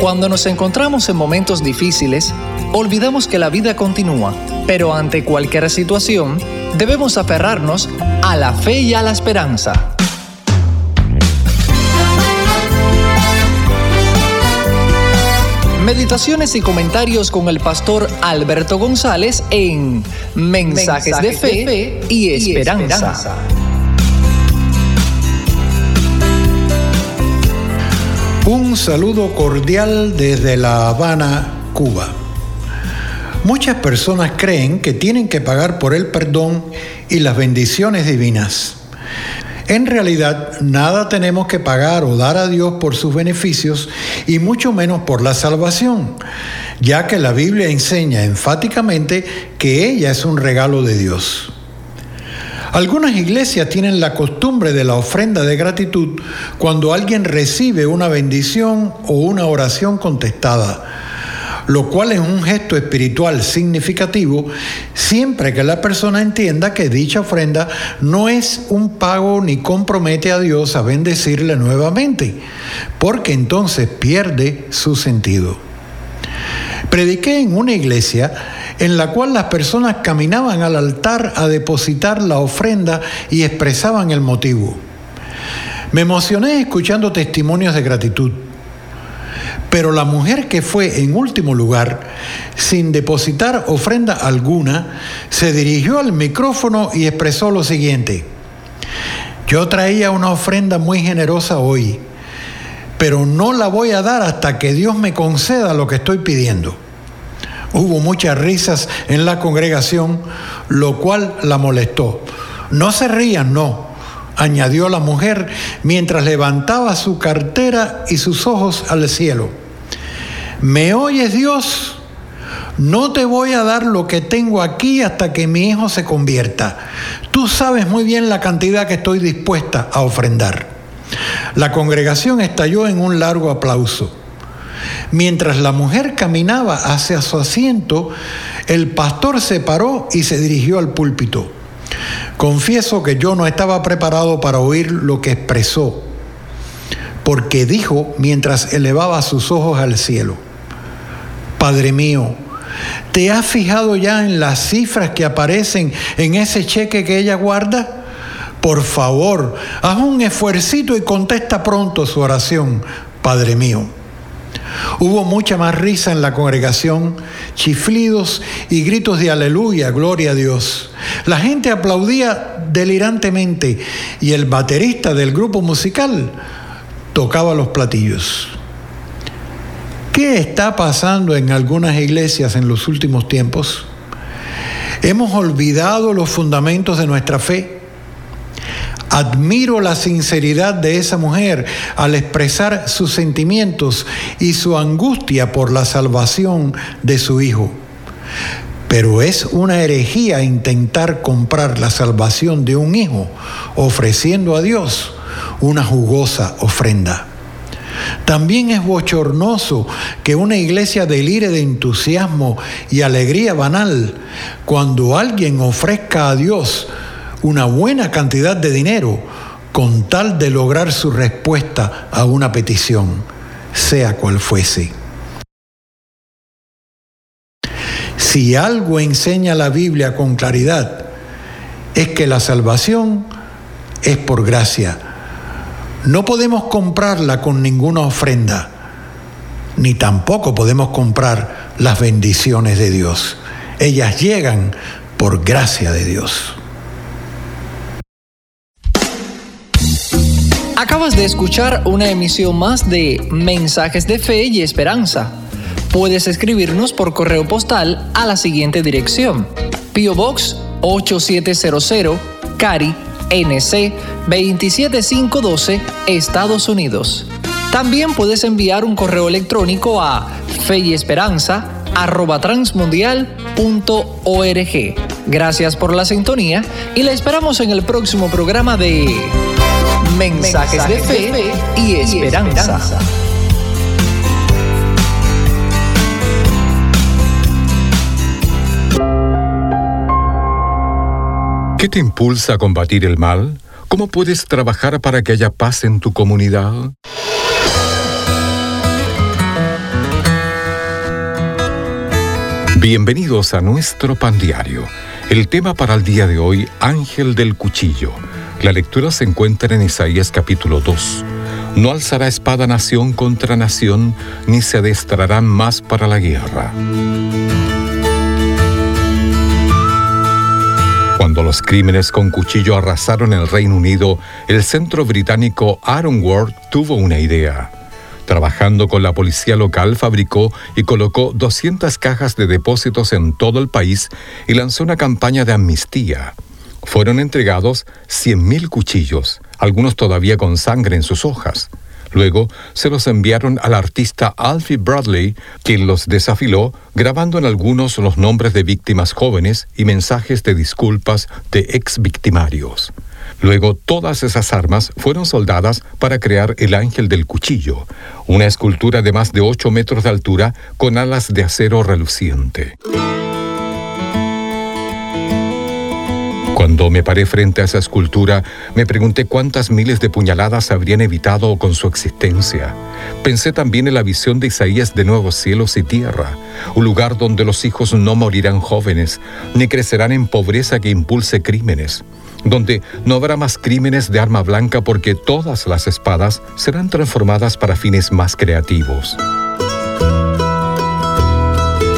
Cuando nos encontramos en momentos difíciles, olvidamos que la vida continúa, pero ante cualquier situación, debemos aferrarnos a la fe y a la esperanza. Meditaciones y comentarios con el pastor Alberto González en Mensajes, de, fe y Esperanza. Un saludo cordial desde La Habana, Cuba. Muchas personas creen que tienen que pagar por el perdón y las bendiciones divinas. En realidad, nada tenemos que pagar o dar a Dios por sus beneficios y mucho menos por la salvación, ya que la Biblia enseña enfáticamente que ella es un regalo de Dios. Algunas iglesias tienen la costumbre de la ofrenda de gratitud cuando alguien recibe una bendición o una oración contestada, lo cual es un gesto espiritual significativo siempre que la persona entienda que dicha ofrenda no es un pago ni compromete a Dios a bendecirle nuevamente, porque entonces pierde su sentido. Prediqué en una iglesia en la cual las personas caminaban al altar a depositar la ofrenda y expresaban el motivo. Me emocioné escuchando testimonios de gratitud. Pero la mujer que fue en último lugar, sin depositar ofrenda alguna, se dirigió al micrófono y expresó lo siguiente. Yo traía una ofrenda muy generosa hoy, pero no la voy a dar hasta que Dios me conceda lo que estoy pidiendo. Hubo muchas risas en la congregación, lo cual la molestó. No se rían, no, añadió la mujer mientras levantaba su cartera y sus ojos al cielo. ¿Me oyes Dios? No te voy a dar lo que tengo aquí hasta que mi hijo se convierta. Tú sabes muy bien la cantidad que estoy dispuesta a ofrendar. La congregación estalló en un largo aplauso. Mientras la mujer caminaba hacia su asiento, el pastor se paró y se dirigió al púlpito. Confieso que yo no estaba preparado para oír lo que expresó, porque dijo mientras elevaba sus ojos al cielo, Padre mío, ¿te has fijado ya en las cifras que aparecen en ese cheque que ella guarda? Por favor, haz un esfuercito y contesta pronto su oración, Padre mío. Hubo mucha más risa en la congregación, chiflidos y gritos de aleluya, gloria a Dios. La gente aplaudía delirantemente y el baterista del grupo musical tocaba los platillos. ¿Qué está pasando en algunas iglesias en los últimos tiempos? ¿Hemos olvidado los fundamentos de nuestra fe? Admiro la sinceridad de esa mujer al expresar sus sentimientos y su angustia por la salvación de su hijo. Pero es una herejía intentar comprar la salvación de un hijo ofreciendo a Dios una jugosa ofrenda. También es bochornoso que una iglesia delire de entusiasmo y alegría banal cuando alguien ofrezca a Dios una buena cantidad de dinero con tal de lograr su respuesta a una petición, sea cual fuese. Si algo enseña la Biblia con claridad, es que la salvación es por gracia. No podemos comprarla con ninguna ofrenda, ni tampoco podemos comprar las bendiciones de Dios. Ellas llegan por gracia de Dios. Acabas de escuchar una emisión más de Mensajes de Fe y Esperanza. Puedes escribirnos por correo postal a la siguiente dirección: Pio Box 8700, Cari, NC 27512, Estados Unidos. También puedes enviar un correo electrónico a feyesperanza@transmundial.org. Gracias por la sintonía y la esperamos en el próximo programa de Mensajes, de, fe y esperanza. ¿Qué te impulsa a combatir el mal? ¿Cómo puedes trabajar para que haya paz en tu comunidad? Bienvenidos a nuestro pan diario. El tema para el día de hoy, Ángel del Cuchillo. La lectura se encuentra en Isaías capítulo 2. No alzará espada nación contra nación, ni se adestrarán más para la guerra. Cuando los crímenes con cuchillo arrasaron el Reino Unido, el centro británico Aaron Ward tuvo una idea. Trabajando con la policía local, fabricó y colocó 200 cajas de depósitos en todo el país y lanzó una campaña de amnistía. Fueron entregados 100.000 cuchillos, algunos todavía con sangre en sus hojas. Luego se los enviaron al artista Alfie Bradley, quien los desafiló, grabando en algunos los nombres de víctimas jóvenes y mensajes de disculpas de ex victimarios. Luego todas esas armas fueron soldadas para crear el ángel del cuchillo, una escultura de más de 8 metros de altura con alas de acero reluciente. Cuando me paré frente a esa escultura, me pregunté cuántas miles de puñaladas habrían evitado con su existencia. Pensé también en la visión de Isaías de nuevos cielos y tierra, un lugar donde los hijos no morirán jóvenes, ni crecerán en pobreza que impulse crímenes, donde no habrá más crímenes de arma blanca porque todas las espadas serán transformadas para fines más creativos.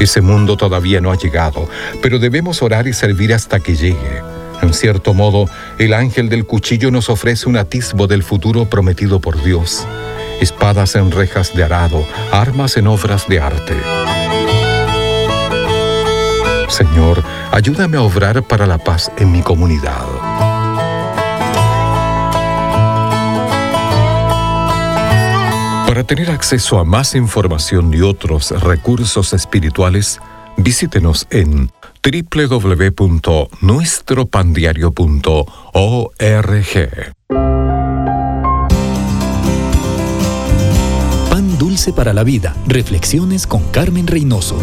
Ese mundo todavía no ha llegado, pero debemos orar y servir hasta que llegue. En cierto modo, el ángel del cuchillo nos ofrece un atisbo del futuro prometido por Dios. Espadas en rejas de arado, armas en obras de arte. Señor, ayúdame a obrar para la paz en mi comunidad. Para tener acceso a más información y otros recursos espirituales, visítenos en www.nuestropandiario.org. Pan dulce para la vida. Reflexiones con Carmen Reynoso.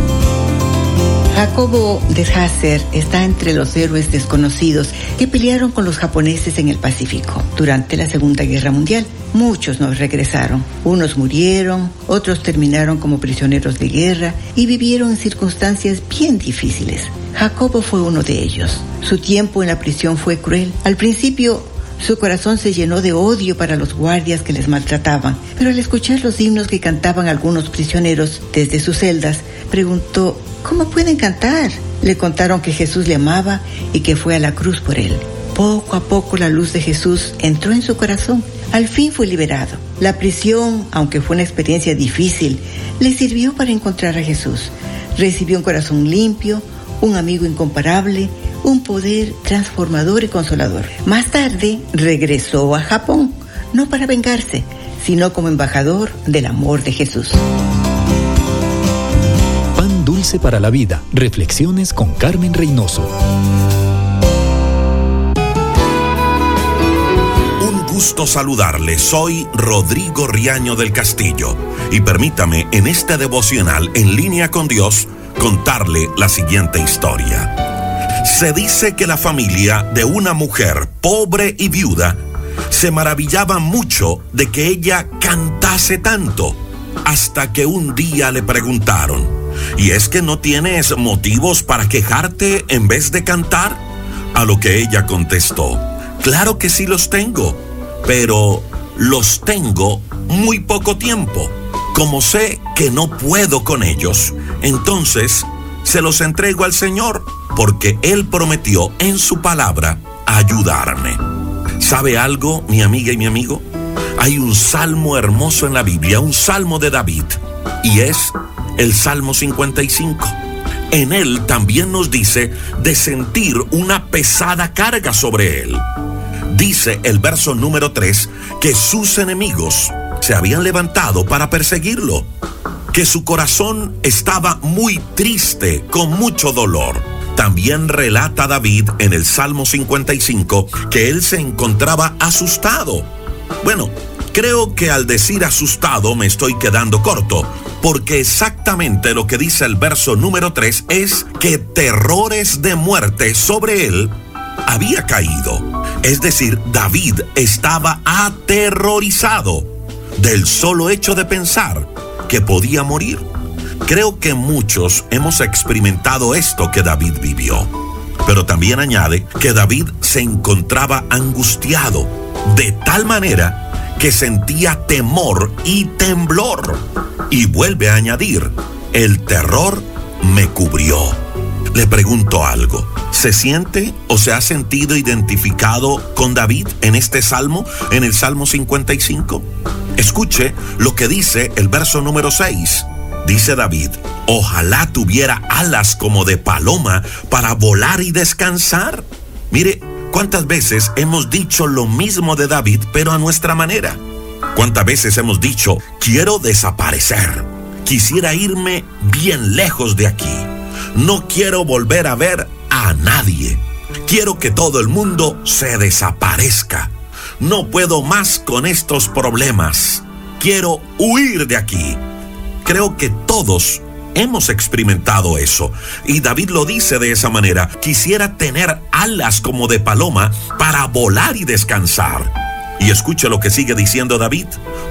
Jacobo de Hasser está entre los héroes desconocidos que pelearon con los japoneses en el Pacífico durante la Segunda Guerra Mundial. Muchos no regresaron. Unos murieron, otros terminaron como prisioneros de guerra y vivieron en circunstancias bien difíciles. Jacobo fue uno de ellos. Su tiempo en la prisión fue cruel. Al principio su corazón se llenó de odio para los guardias que les maltrataban, pero al escuchar los himnos que cantaban algunos prisioneros desde sus celdas, preguntó, ¿cómo pueden cantar? Le contaron que Jesús le amaba y que fue a la cruz por él. Poco a poco la luz de Jesús entró en su corazón. Al fin fue liberado. La prisión, aunque fue una experiencia difícil, le sirvió para encontrar a Jesús. Recibió un corazón limpio, un amigo incomparable, un poder transformador y consolador. Más tarde regresó a Japón, no para vengarse, sino como embajador del amor de Jesús. Pan dulce para la vida. Reflexiones con Carmen Reynoso. Un gusto saludarle. Soy Rodrigo Riaño del Castillo y permítame en este devocional en línea con Dios contarle la siguiente historia. Se dice que la familia de una mujer pobre y viuda se maravillaba mucho de que ella cantase tanto, hasta que un día le preguntaron, ¿y es que no tienes motivos para quejarte en vez de cantar? A lo que ella contestó, claro que sí los tengo, pero los tengo muy poco tiempo. Como sé que no puedo con ellos, entonces se los entrego al Señor, porque Él prometió en su palabra ayudarme. ¿Sabe algo, mi amiga y mi amigo? Hay un salmo hermoso en la Biblia, un salmo de David, y es el Salmo 55. En él también nos dice de sentir una pesada carga sobre él. Dice el verso número 3 que sus enemigos se habían levantado para perseguirlo, que su corazón estaba muy triste, con mucho dolor. También relata David en el Salmo 55 que él se encontraba asustado. Bueno, creo que al decir asustado me estoy quedando corto, porque exactamente lo que dice el verso número 3 es que terrores de muerte sobre él había caído. Es decir, David estaba aterrorizado del solo hecho de pensar que podía morir. Creo que muchos hemos experimentado esto que David vivió. Pero también añade que David se encontraba angustiado de tal manera que sentía temor y temblor. Y vuelve a añadir, el terror me cubrió. Le pregunto algo, ¿se siente o se ha sentido identificado con David en este salmo, en el Salmo 55? Escuche lo que dice el verso número 6. Dice David, ojalá tuviera alas como de paloma para volar y descansar. Mire, ¿cuántas veces hemos dicho lo mismo de David, pero a nuestra manera? ¿Cuántas veces hemos dicho, quiero desaparecer? Quisiera irme bien lejos de aquí. No quiero volver a ver a nadie. Quiero que todo el mundo se desaparezca. No puedo más con estos problemas. Quiero huir de aquí. Creo que todos hemos experimentado eso. Y David lo dice de esa manera. Quisiera tener alas como de paloma para volar y descansar. Y escuche lo que sigue diciendo David.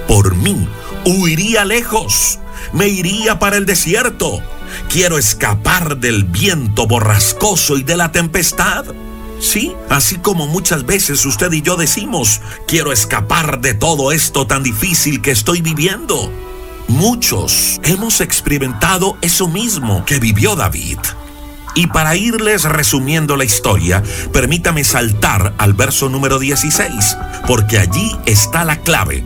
Por mí, huiría lejos. Me iría para el desierto. Quiero escapar del viento borrascoso y de la tempestad. Sí, así como muchas veces usted y yo decimos, quiero escapar de todo esto tan difícil que estoy viviendo. Muchos hemos experimentado eso mismo que vivió David. Y para irles resumiendo la historia, permítame saltar al verso número 16, porque allí está la clave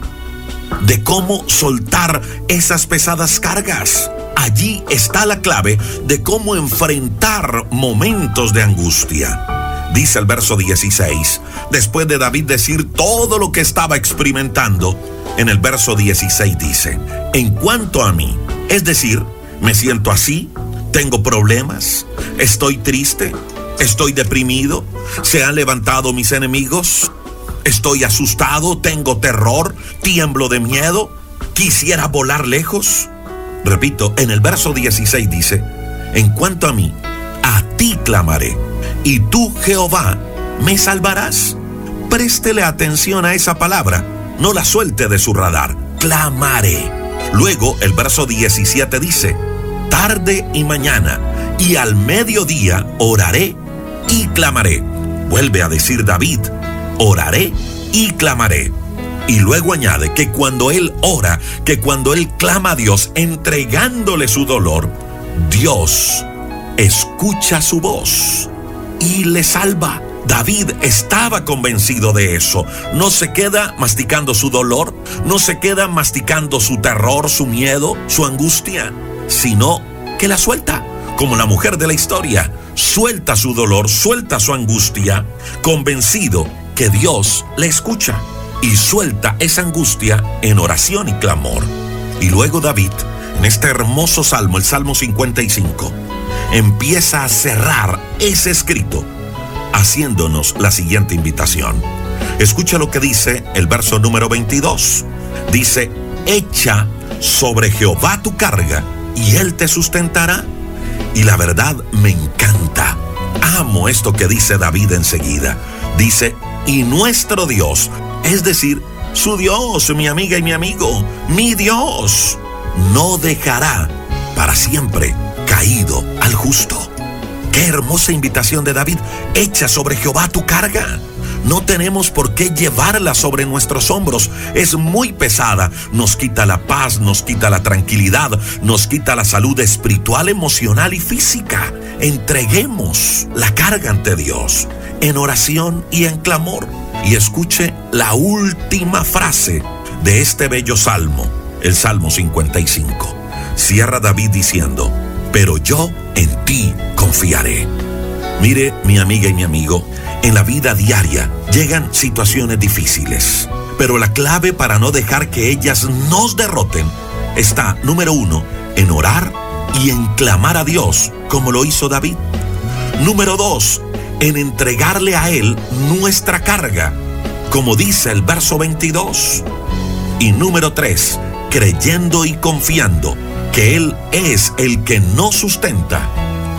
de cómo soltar esas pesadas cargas. Allí está la clave de cómo enfrentar momentos de angustia. Dice el verso 16, después de David decir todo lo que estaba experimentando, en el verso 16 dice, en cuanto a mí, es decir, me siento así, tengo problemas, estoy triste, estoy deprimido, se han levantado mis enemigos, estoy asustado, tengo terror, tiemblo de miedo, quisiera volar lejos. Repito, en el verso 16 dice, en cuanto a mí, a ti clamaré, y tú, Jehová, me salvarás. Préstele atención a esa palabra, no la suelte de su radar, clamaré. Luego el verso 17 dice, tarde y mañana, y al mediodía oraré y clamaré. Vuelve a decir David, oraré y clamaré. Y luego añade que cuando él ora, que cuando él clama a Dios entregándole su dolor, Dios escucha su voz y le salva. David estaba convencido de eso. No se queda masticando su dolor, no se queda masticando su terror, su miedo, su angustia, sino que la suelta, como la mujer de la historia. Suelta su dolor, suelta su angustia, convencido que Dios le escucha y suelta esa angustia en oración y clamor. Y luego David, en este hermoso salmo, el Salmo 55, empieza a cerrar ese escrito haciéndonos la siguiente invitación. Escucha lo que dice el verso número 22. Dice, echa sobre Jehová tu carga y él te sustentará. Y la verdad me encanta. Amo esto que dice David enseguida. Dice, y nuestro Dios, es decir, su Dios, mi amiga y mi amigo, mi Dios, no dejará para siempre caído al justo. Qué hermosa invitación de David. Echa sobre Jehová tu carga. No tenemos por qué llevarla sobre nuestros hombros. Es muy pesada. Nos quita la paz, nos quita la tranquilidad, nos quita la salud espiritual, emocional y física. Entreguemos la carga ante Dios en oración y en clamor. Y escuche la última frase de este bello salmo, el Salmo 55. Cierra David diciendo, pero yo en ti confiaré. Mire, mi amiga y mi amigo, en la vida diaria llegan situaciones difíciles, pero la clave para no dejar que ellas nos derroten está, número uno, en orar y en clamar a Dios, como lo hizo David. Número dos, en entregarle a Él nuestra carga, como dice el verso 22. Y número tres, creyendo y confiando que Él es el que nos sustenta,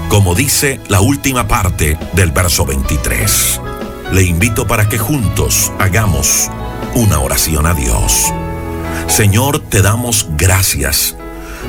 como dice la última parte del verso 23. Le invito para que juntos hagamos una oración a Dios. Señor, te damos gracias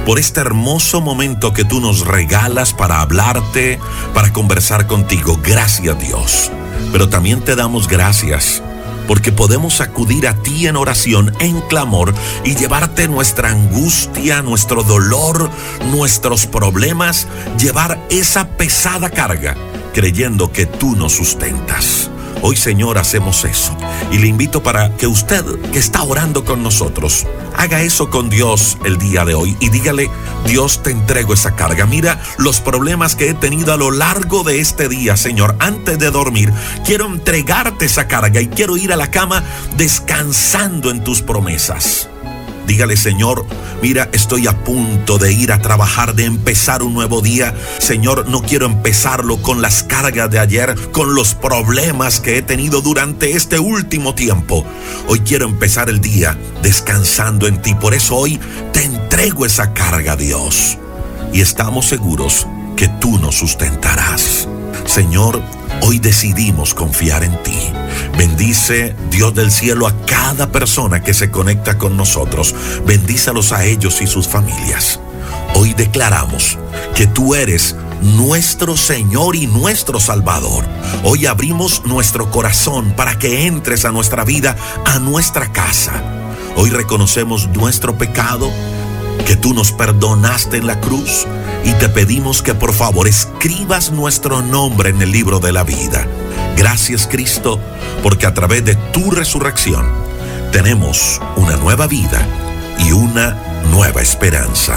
por este hermoso momento que tú nos regalas para hablarte, para conversar contigo. Gracias Dios. Pero también te damos gracias porque podemos acudir a ti en oración, en clamor y llevarte nuestra angustia, nuestro dolor, nuestros problemas, llevar esa pesada carga, creyendo que tú nos sustentas. Hoy, Señor, hacemos eso. Y le invito para que usted que está orando con nosotros, haga eso con Dios el día de hoy y dígale, Dios te entrego esa carga. Mira los problemas que he tenido a lo largo de este día, Señor. Antes de dormir, quiero entregarte esa carga y quiero ir a la cama descansando en tus promesas. Dígale, Señor, mira, estoy a punto de ir a trabajar, de empezar un nuevo día. Señor, no quiero empezarlo con las cargas de ayer, con los problemas que he tenido durante este último tiempo. Hoy quiero empezar el día descansando en ti. Por eso hoy te entrego esa carga, Dios. Y estamos seguros que tú nos sustentarás. Señor, hoy decidimos confiar en ti. Bendice, Dios del cielo, a cada persona que se conecta con nosotros. Bendícelos a ellos y sus familias. Hoy declaramos que tú eres nuestro Señor y nuestro Salvador. Hoy abrimos nuestro corazón para que entres a nuestra vida, a nuestra casa. Hoy reconocemos nuestro pecado que tú nos perdonaste en la cruz y te pedimos que por favor escribas nuestro nombre en el libro de la vida. Gracias Cristo, porque a través de tu resurrección tenemos una nueva vida y una nueva esperanza.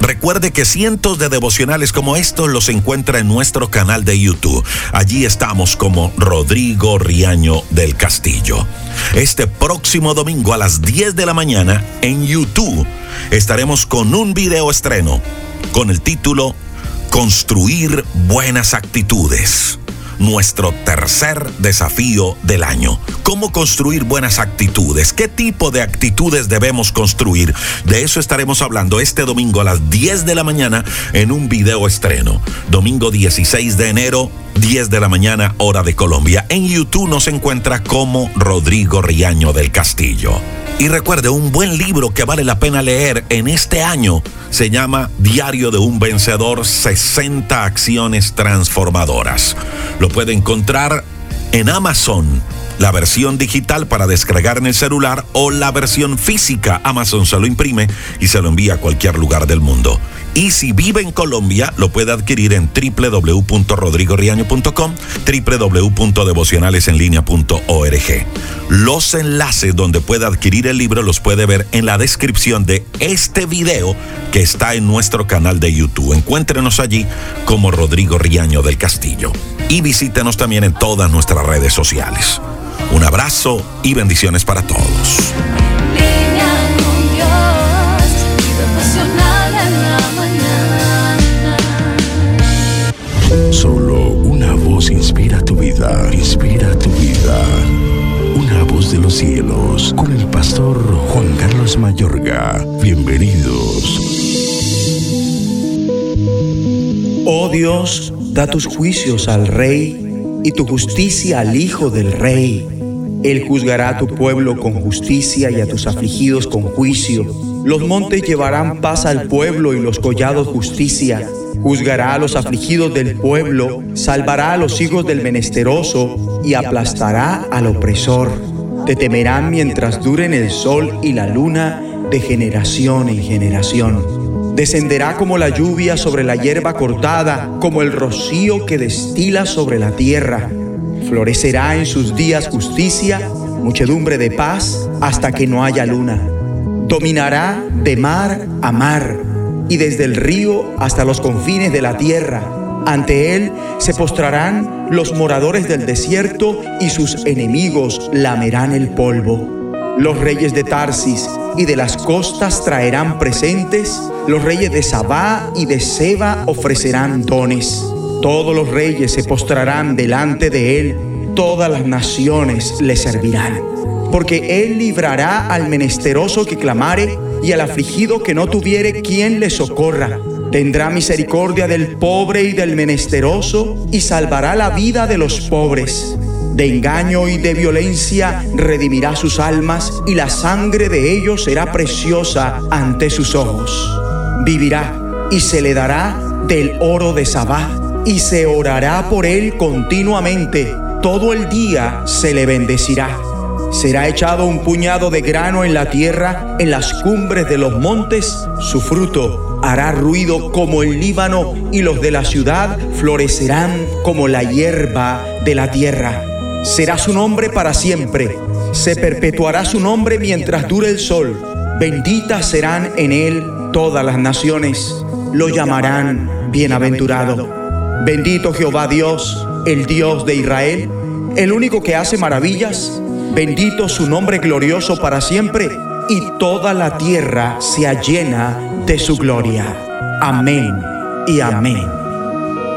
Recuerde que cientos de devocionales como estos los encuentra en nuestro canal de YouTube. Allí estamos como Rodrigo Riaño del Castillo. Este próximo domingo a las 10 de la mañana en YouTube estaremos con un video estreno con el título Construir buenas actitudes nuestro tercer desafío del año. ¿Cómo construir buenas actitudes? ¿Qué tipo de actitudes debemos construir? De eso estaremos hablando este domingo a las 10 de la mañana en un video estreno. Domingo 16 de enero, 10 de la mañana, hora de Colombia. En YouTube nos encuentra como Rodrigo Riaño del Castillo. Y recuerde, un buen libro que vale la pena leer en este año se llama Diario de un Vencedor, 60 acciones transformadoras. Puede encontrar en Amazon, la versión digital para descargar en el celular o la versión física. Amazon se lo imprime y se lo envía a cualquier lugar del mundo. Y si vive en Colombia, lo puede adquirir en www.rodrigoriaño.com, www.devocionalesenlinea.org. Los enlaces donde puede adquirir el libro los puede ver en la descripción de este video que está en nuestro canal de YouTube. Encuéntrenos allí como Rodrigo Riaño del Castillo. Y visítenos también en todas nuestras redes sociales. Un abrazo y bendiciones para todos. Solo una voz inspira tu vida, inspira tu vida. Una voz de los cielos, con el pastor Juan Carlos Mayorga. Bienvenidos. Oh Dios, da tus juicios al rey y tu justicia al hijo del rey. Él juzgará a tu pueblo con justicia y a tus afligidos con juicio. Los montes llevarán paz al pueblo y los collados justicia. Juzgará a los afligidos del pueblo, salvará a los hijos del menesteroso y aplastará al opresor. Te temerán mientras duren el sol y la luna de generación en generación. Descenderá como la lluvia sobre la hierba cortada, como el rocío que destila sobre la tierra. Florecerá en sus días justicia, muchedumbre de paz, hasta que no haya luna. Dominará de mar a mar y desde el río hasta los confines de la tierra. Ante él se postrarán los moradores del desierto y sus enemigos lamerán el polvo. Los reyes de Tarsis y de las costas traerán presentes. Los reyes de Sabá y de Seba ofrecerán dones. Todos los reyes se postrarán delante de él. Todas las naciones le servirán. Porque él librará al menesteroso que clamare y al afligido que no tuviere quien le socorra. Tendrá misericordia del pobre y del menesteroso y salvará la vida de los pobres. De engaño y de violencia redimirá sus almas y la sangre de ellos será preciosa ante sus ojos. Vivirá y se le dará del oro de Sabá y se orará por él continuamente. Todo el día se le bendecirá. Será echado un puñado de grano en la tierra, en las cumbres de los montes, su fruto hará ruido como el Líbano y los de la ciudad florecerán como la hierba de la tierra. Será su nombre para siempre, se perpetuará su nombre mientras dure el sol. Benditas serán en él todas las naciones, lo llamarán bienaventurado. Bendito Jehová Dios, el Dios de Israel, el único que hace maravillas. Bendito su nombre glorioso para siempre, y toda la tierra sea llena de su gloria. Amén y amén.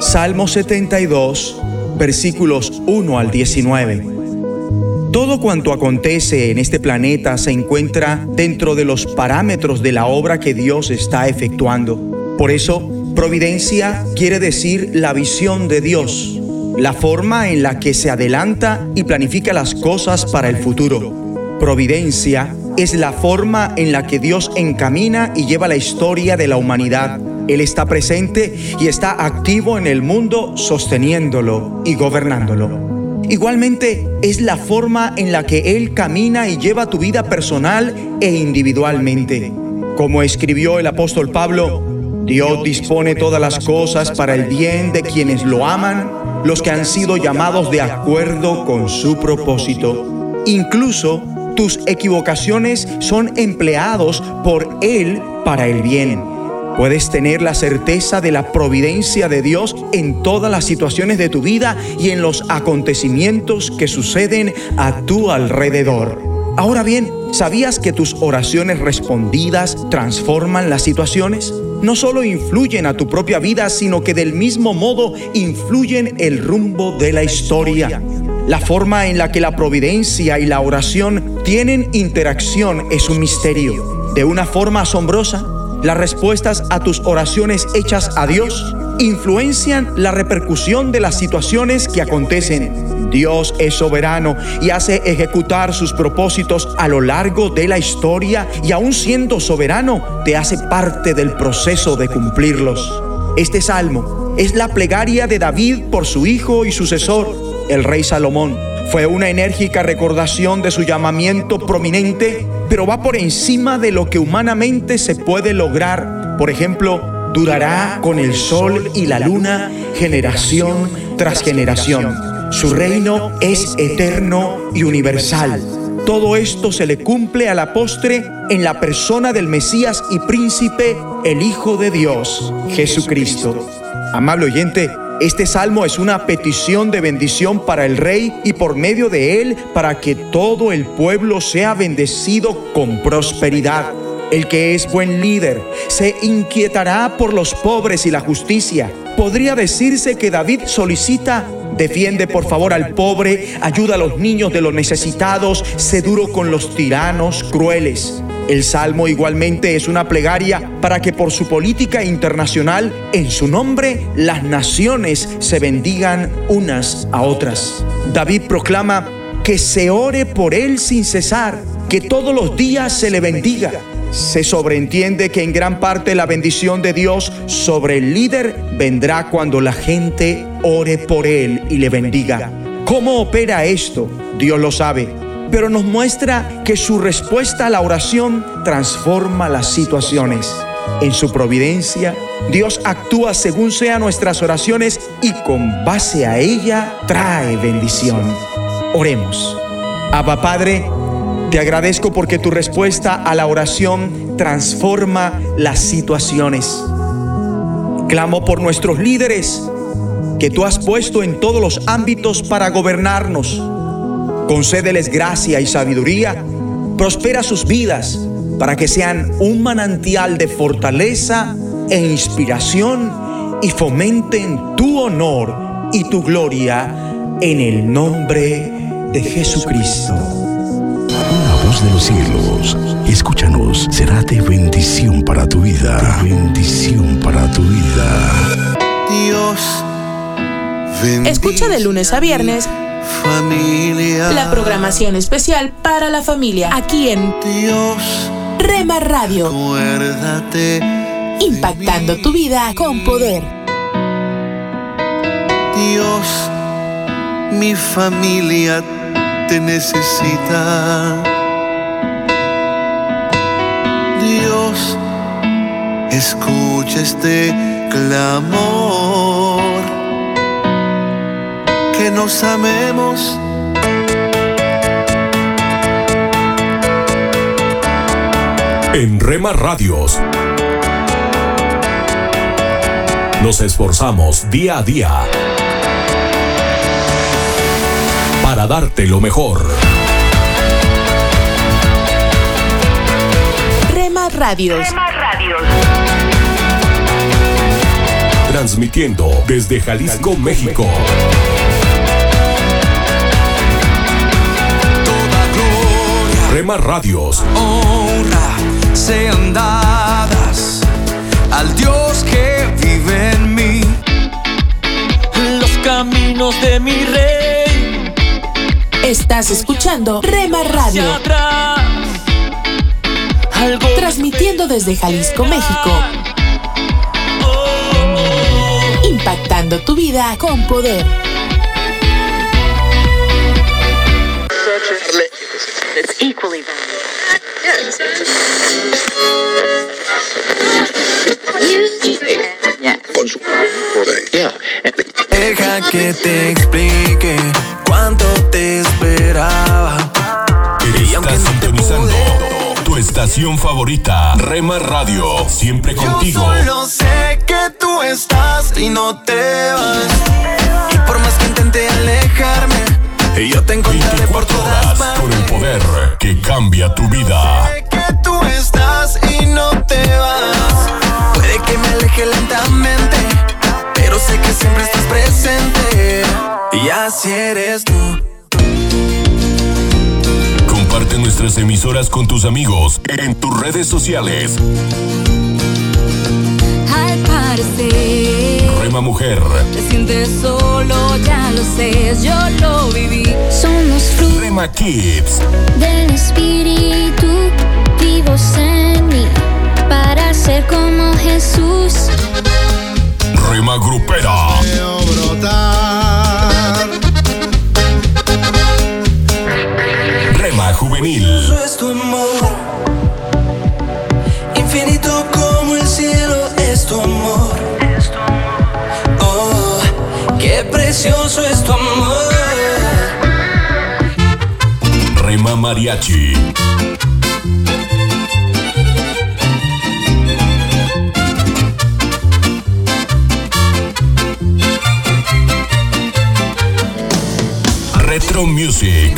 Salmo 72, versículos 1 al 19. Todo cuanto acontece en este planeta se encuentra dentro de los parámetros de la obra que Dios está efectuando. Por eso, providencia quiere decir la visión de Dios, la forma en la que se adelanta y planifica las cosas para el futuro. Providencia es la forma en la que Dios encamina y lleva la historia de la humanidad. Él está presente y está activo en el mundo sosteniéndolo y gobernándolo. Igualmente es la forma en la que Él camina y lleva tu vida personal e individualmente. Como escribió el apóstol Pablo, Dios dispone todas las cosas para el bien de quienes lo aman, los que han sido llamados de acuerdo con su propósito. Incluso tus equivocaciones son empleados por Él para el bien. Puedes tener la certeza de la providencia de Dios en todas las situaciones de tu vida y en los acontecimientos que suceden a tu alrededor. Ahora bien, ¿sabías que tus oraciones respondidas transforman las situaciones? No solo influyen a tu propia vida, sino que del mismo modo influyen el rumbo de la historia. La forma en la que la providencia y la oración tienen interacción es un misterio. De una forma asombrosa, las respuestas a tus oraciones hechas a Dios influencian la repercusión de las situaciones que acontecen. Dios es soberano y hace ejecutar sus propósitos a lo largo de la historia y aun siendo soberano, te hace parte del proceso de cumplirlos. Este salmo es la plegaria de David por su hijo y sucesor, el rey Salomón. Fue una enérgica recordación de su llamamiento prominente, pero va por encima de lo que humanamente se puede lograr. Por ejemplo, durará con el sol y la luna generación tras generación. Su reino es eterno y universal. Todo esto se le cumple a la postre en la persona del Mesías y príncipe, el Hijo de Dios, Jesucristo. Amable oyente, este salmo es una petición de bendición para el rey y por medio de él para que todo el pueblo sea bendecido con prosperidad. El que es buen líder se inquietará por los pobres y la justicia. Podría decirse que David solicita Defiende por favor al pobre, ayuda a los niños de los necesitados, sé duro con los tiranos crueles. El salmo igualmente es una plegaria para que por su política internacional, en su nombre, las naciones se bendigan unas a otras. David proclama que se ore por él sin cesar, que todos los días se le bendiga. Se sobreentiende que en gran parte la bendición de Dios sobre el líder vendrá cuando la gente ore por él y le bendiga. ¿Cómo opera esto? Dios lo sabe, pero nos muestra que su respuesta a la oración transforma las situaciones. En su providencia, Dios actúa según sean nuestras oraciones y con base a ella trae bendición. Oremos. Abba Padre, te agradezco porque tu respuesta a la oración transforma las situaciones. Clamo por nuestros líderes que tú has puesto en todos los ámbitos para gobernarnos. Concédeles gracia y sabiduría. Prospera sus vidas para que sean un manantial de fortaleza e inspiración y fomenten tu honor y tu gloria en el nombre de Jesucristo. Una voz de los cielos, escúchanos, será de bendición para tu vida. De bendición para tu vida. Dios, Escucha de lunes a viernes familia. la programación especial para la familia aquí en Rema Radio. Acuérdate, Impactando tu vida con poder. Dios, mi familia te necesita. Dios, escucha este clamor. Que nos amemos. En Rema Radios nos esforzamos día a día para darte lo mejor. Rema Radios. Transmitiendo desde Jalisco, México. Rema Radios, honra sean dadas al Dios que vive en mí. Los caminos de mi rey. Estás escuchando Rema Radio. Transmitiendo desde Jalisco, México. Impactando tu vida con poder. That's equally Deja que te explique cuánto te esperaba. Estás sintonizando tu estación favorita, Rema Radio, siempre contigo. Yo solo sé que tú estás y no te vas. Y por más que intenté alejarme, yo te encontraré por todas Horas con el poder que cambia tu vida. que tú estás y no te vas. Puede que me aleje lentamente, pero sé que siempre estás presente. Y así eres tú. Comparte nuestras emisoras con tus amigos en tus redes sociales. Al parecer, Rema Mujer, te sientes solo, ya lo sé, yo lo viví. Somos frutos Rema Kids, del Espíritu vivos en mí para ser como Jesús. Rema Grupera, Rema Juvenil, es tu amor. Precioso es tu amor. Rema Mariachi, Retro Music,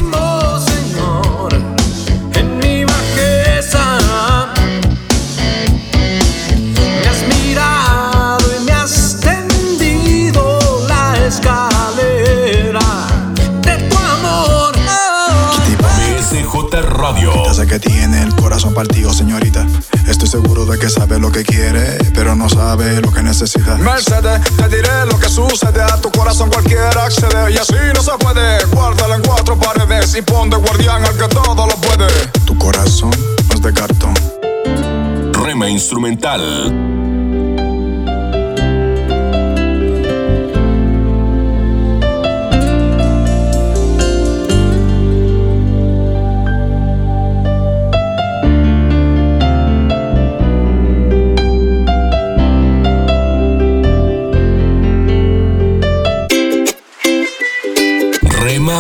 BSJ Radio, Ya sé que tiene el corazón partido, señorita. Estoy seguro de que sabe lo que quiere, pero no sabe lo que necesita. Mercedes, te diré lo que sucede. A tu corazón cualquiera accede. Y así no se puede. Guárdalo en cuatro paredes y pon de guardián al que todo lo puede. Tu corazón es de cartón. Rema Instrumental,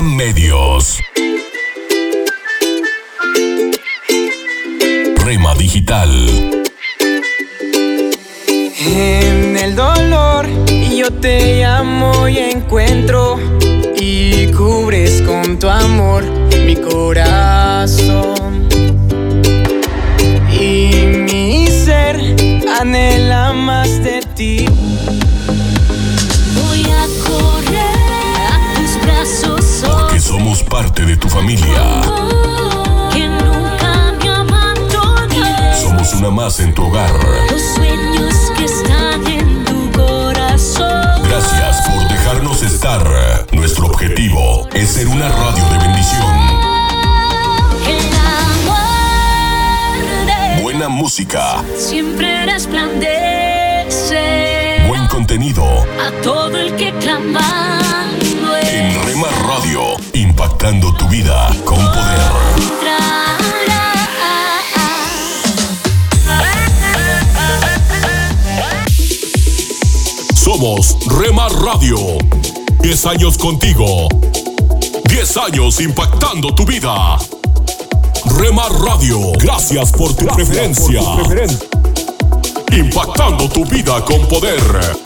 Medios, Rema Digital. En el dolor yo te llamo y encuentro y cubres con tu amor mi corazón. Y mi ser anhela más de ti. Somos parte de tu familia. que nunca me abandones. Somos una más en tu hogar. Los sueños que están en tu corazón. Gracias por dejarnos estar. Nuestro objetivo es ser una radio de bendición. Buena música, siempre resplandece buen contenido. a todo el que clamando En Rema Radio, impactando tu vida con poder. Somos Rema Radio. 10 años contigo. 10 años impactando tu vida. Rema Radio, gracias por tu preferencia. Impactando tu vida con poder.